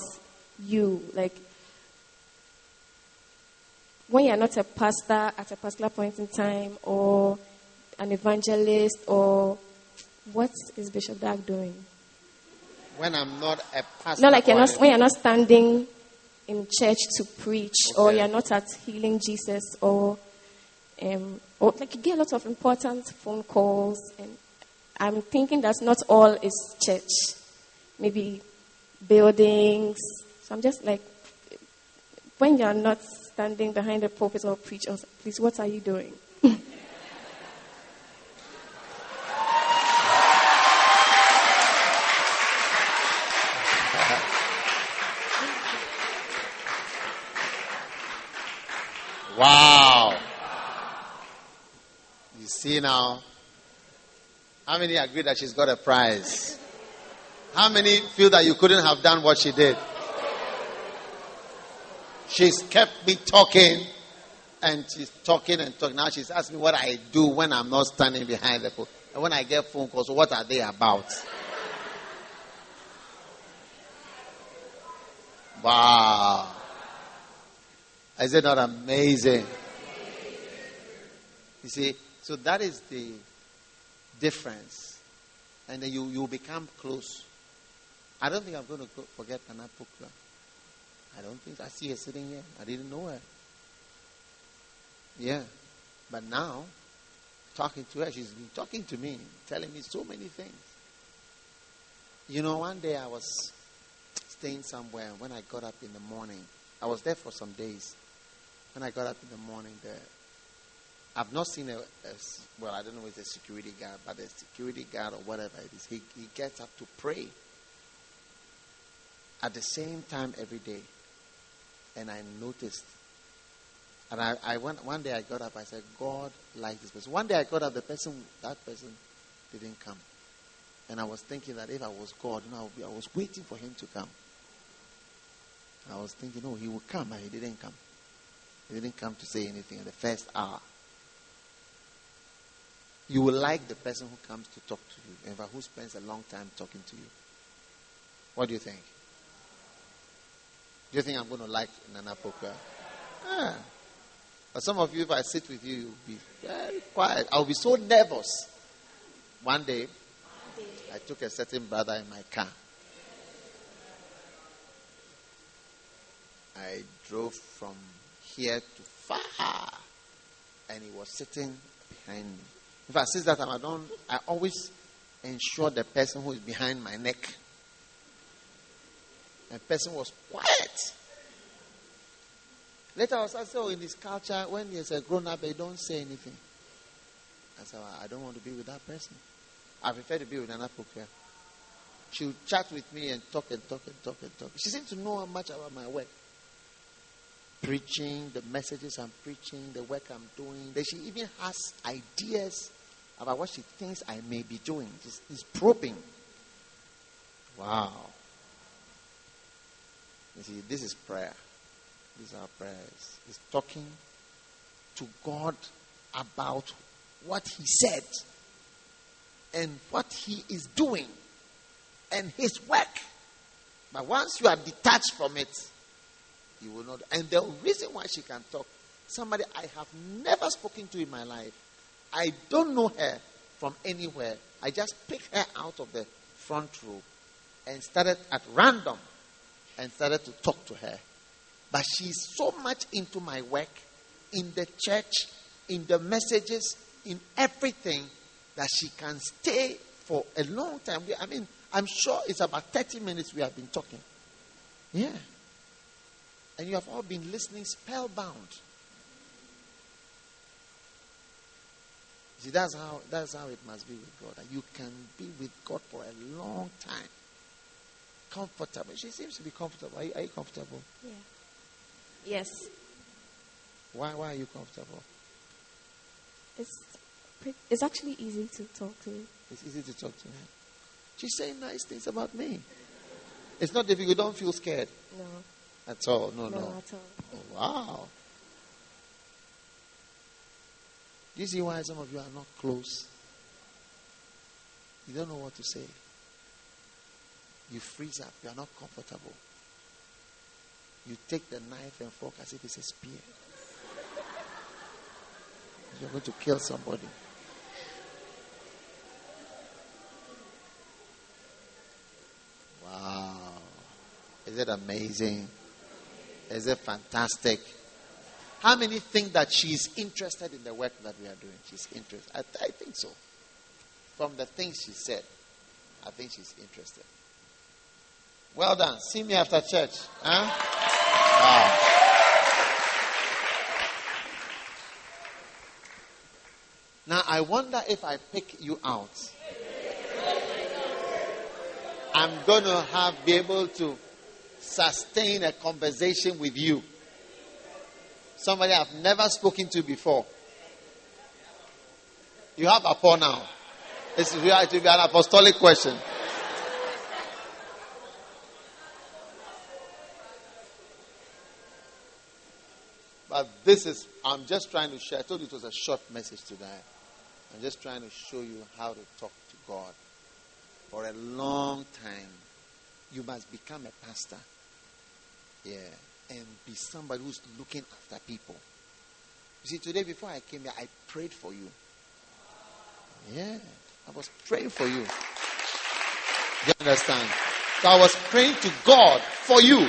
you, like when you're not a pastor at a particular point in time, or an evangelist, or what is Bishop Dag doing? When I'm not a pastor. Not like you're not when you're not standing in church to preach, or you're not at healing Jesus, or um, or like you get a lot of important phone calls, and I'm thinking that not all is church, maybe buildings. So I'm just like, when you're not standing behind the pulpit or preach, or please, what are you doing? Wow. You see now? How many agree that she's got a prize? How many feel that you couldn't have done what she did? She's kept me talking and she's talking and talking. Now she's asking me what I do when I'm not standing behind the phone. And when I get phone calls, what are they about? Wow. Is it not amazing? You see, so that is the difference. And then you, you become close. I don't think I'm going to forget Nana Pukla. I don't think I see her sitting here. I didn't know her. Yeah. But now, talking to her, she's been talking to me, telling me so many things. You know, one day I was staying somewhere. and When I got up in the morning, I was there for some days. When I got up in the morning, there, I've not seen a well, I don't know if it's a security guard, but a security guard or whatever it is. He, he gets up to pray at the same time every day. And I noticed. And I, I went, one day I got up, I said, God likes this person. One day I got up, the person, that person didn't come. And I was thinking that if I was God, you know, I, be, I was waiting for him to come. I was thinking, oh, he would come, but he didn't come. He didn't come to say anything in the first hour. You will like the person who comes to talk to you, and who spends a long time talking to you. What do you think? Do you think I'm going to like Nana Poka? Ah. But some of you, if I sit with you, you'll be very quiet. I'll be so nervous. One day, I took a certain brother in my car. I drove from here to far, and he was sitting behind me. If I see that I don't. I always ensure the person who is behind my neck. The person was quiet. Later, I was asked, oh, in this culture, when there's a grown up, they don't say anything. I said, well, I don't want to be with that person. I prefer to be with an African. She would chat with me and talk and talk and talk and talk. She seemed to know much about my work. Preaching, the messages I'm preaching, the work I'm doing. Then she even has ideas about what she thinks I may be doing. She's, she's probing. Wow. You see, this is prayer. These are prayers. He's talking to God about what He said and what He is doing and His work. But once you are detached from it, you will not. And the reason why she can talk, somebody I have never spoken to in my life, I don't know her from anywhere. I just picked her out of the front row and started at random and started to talk to her. But she's so much into my work in the church, in the messages, in everything that she can stay for a long time. I mean, I'm sure it's about 30 minutes we have been talking. Yeah. And you have all been listening spellbound. See, that's how that's how it must be with God. That you can be with God for a long time. Comfortable. She seems to be comfortable. Are you, are you comfortable? Yeah. Yes. Why, why are you comfortable? It's, it's actually easy to talk to. It's easy to talk to her. She's saying nice things about me. It's not difficult. You don't feel scared. No. At all. No, no. no. at all. Oh, wow. Do you see why some of you are not close? You don't know what to say. You freeze up. You are not comfortable. You take the knife and fork as if it's a spear. You're going to kill somebody. Wow. Is it amazing? Is it fantastic? How many think that she's interested in the work that we are doing? She's interested. I, I think so. From the things she said, I think she's interested. Well done. See me after church. Huh? Wow. Now, I wonder if I pick you out, I'm going to have be able to sustain a conversation with you. Somebody I've never spoken to before. You have a poor now. This is to be an apostolic question. But this is, I'm just trying to share. I told you it was a short message today. I'm just trying to show you how to talk to God. For a long time, you must become a pastor. Yeah. And be somebody who's looking after people. You see, today before I came here, I prayed for you. Yeah. I was praying for you. Do you understand? So I was praying to God for you.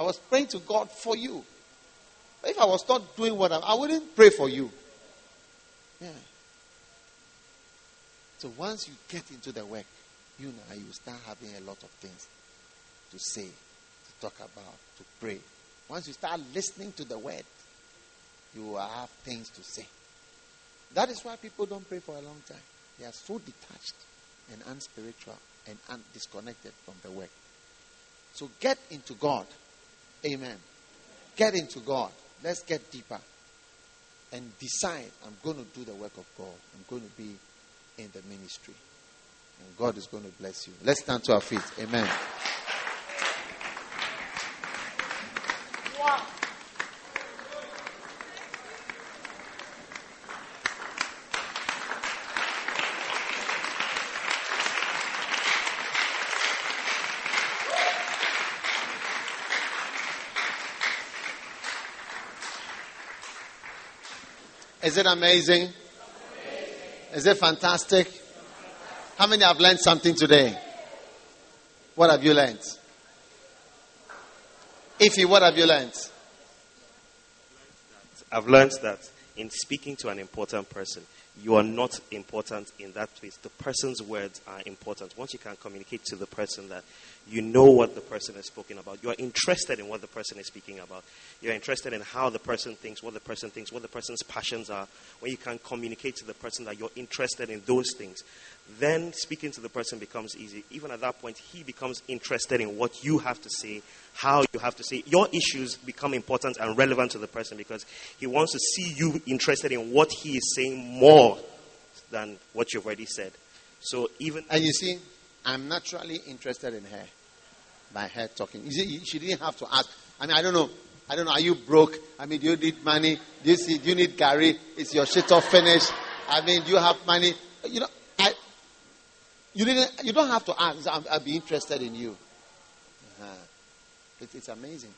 I was praying to God for you. But if I was not doing what I'm, I wouldn't pray for you. Yeah. So once you get into the work, you know, you start having a lot of things to say, to talk about, to pray. Once you start listening to the word, you will have things to say. That is why people don't pray for a long time. They are so detached and unspiritual and un- disconnected from the work. So get into God Amen. Get into God. Let's get deeper and decide I'm going to do the work of God. I'm going to be in the ministry. And God is going to bless you. Let's stand to our feet. Amen. Is it amazing? Is it fantastic? How many have learned something today? What have you learned? Ify, what have you learned? I've learned that in speaking to an important person, you are not important in that place. The person's words are important. Once you can communicate to the person that you know what the person is speaking about, you are interested in what the person is speaking about, you're interested in how the person thinks, what the person thinks, what the person's passions are. When you can communicate to the person that you're interested in those things, then speaking to the person becomes easy. Even at that point, he becomes interested in what you have to say, how you have to say. Your issues become important and relevant to the person because he wants to see you interested in what he is saying more than what you've already said. So even and you see, I'm naturally interested in her by her talking. You see, she didn't have to ask. I mean, I don't know. I don't know. Are you broke? I mean, do you need money? Do you see? Do you need gari? Is your shito finished? I mean, do you have money? You know. You didn't. You don't have to ask. I'll, I'll be interested in you. Uh-huh. It, it's amazing.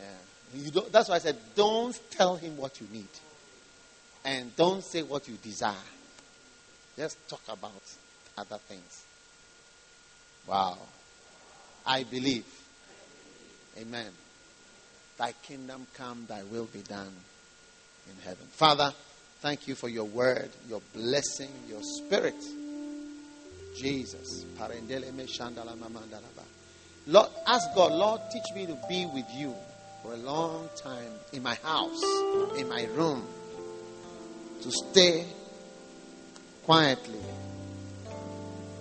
Yeah. That's why I said, don't tell him what you need, and don't say what you desire. Just talk about other things. Wow. I believe. Amen. Thy kingdom come, thy will be done in heaven. Father, thank you for your word, your blessing, your spirit. Jesus. Lord, ask God, Lord, teach me to be with you for a long time in my house, in my room, to stay quietly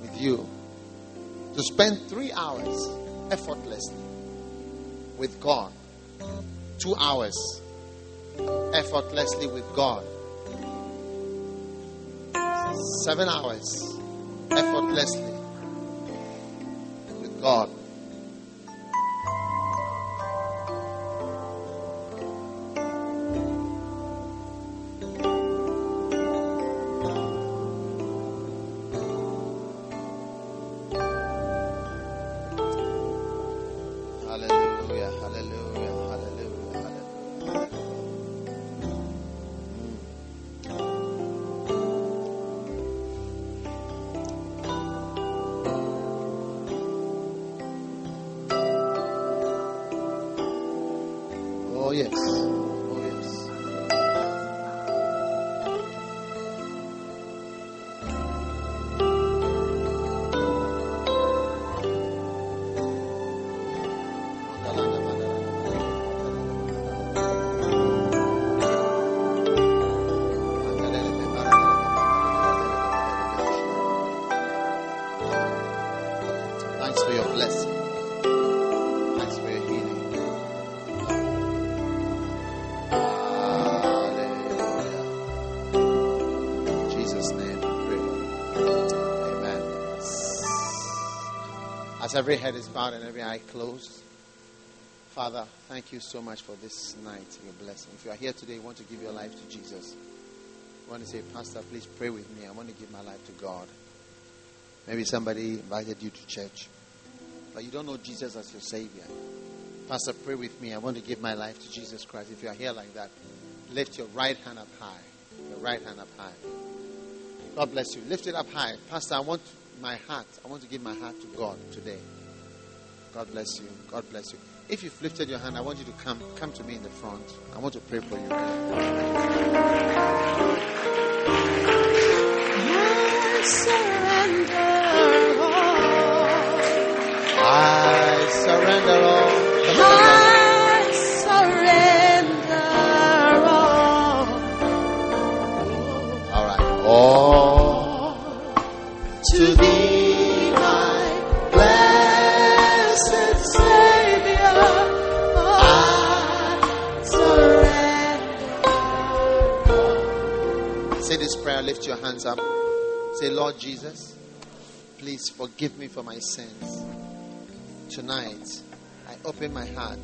with you, to spend three hours effortlessly with God, two hours effortlessly with God, seven hours effortlessly with God. Every head is bowed and every eye closed. Father, thank you so much for this night, your blessing. If you are here today, you want to give your life to Jesus. You want to say, Pastor, please pray with me. I want to give my life to God. Maybe somebody invited you to church, but you don't know Jesus as your Savior. Pastor, pray with me. I want to give my life to Jesus Christ. If you are here like that, lift your right hand up high. Your right hand up high. God bless you. Lift it up high. Pastor, I want my heart, I want to give my heart to God today. God bless you. God bless you. If you've lifted your hand, I want you to come come to me in the front. I want to pray for you. I surrender all. I surrender prayer, lift your hands up. Say, Lord Jesus, please forgive me for my sins. Tonight, I open my heart.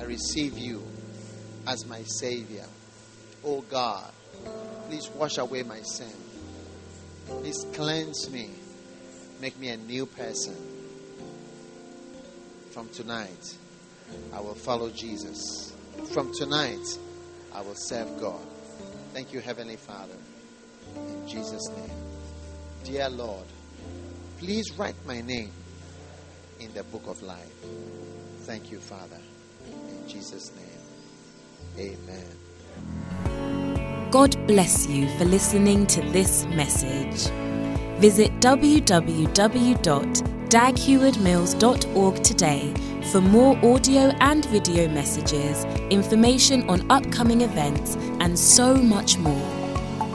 I receive you as my Savior. Oh God, please wash away my sin. Please cleanse me. Make me a new person. From tonight, I will follow Jesus. From tonight, I will serve God. Thank you, Heavenly Father. In Jesus' name. Dear Lord, please write my name in the book of life. Thank you, Father. In Jesus' name. Amen. God bless you for listening to this message. Visit www.daghewardmills.org today for more audio and video messages, information on upcoming events, and so much more.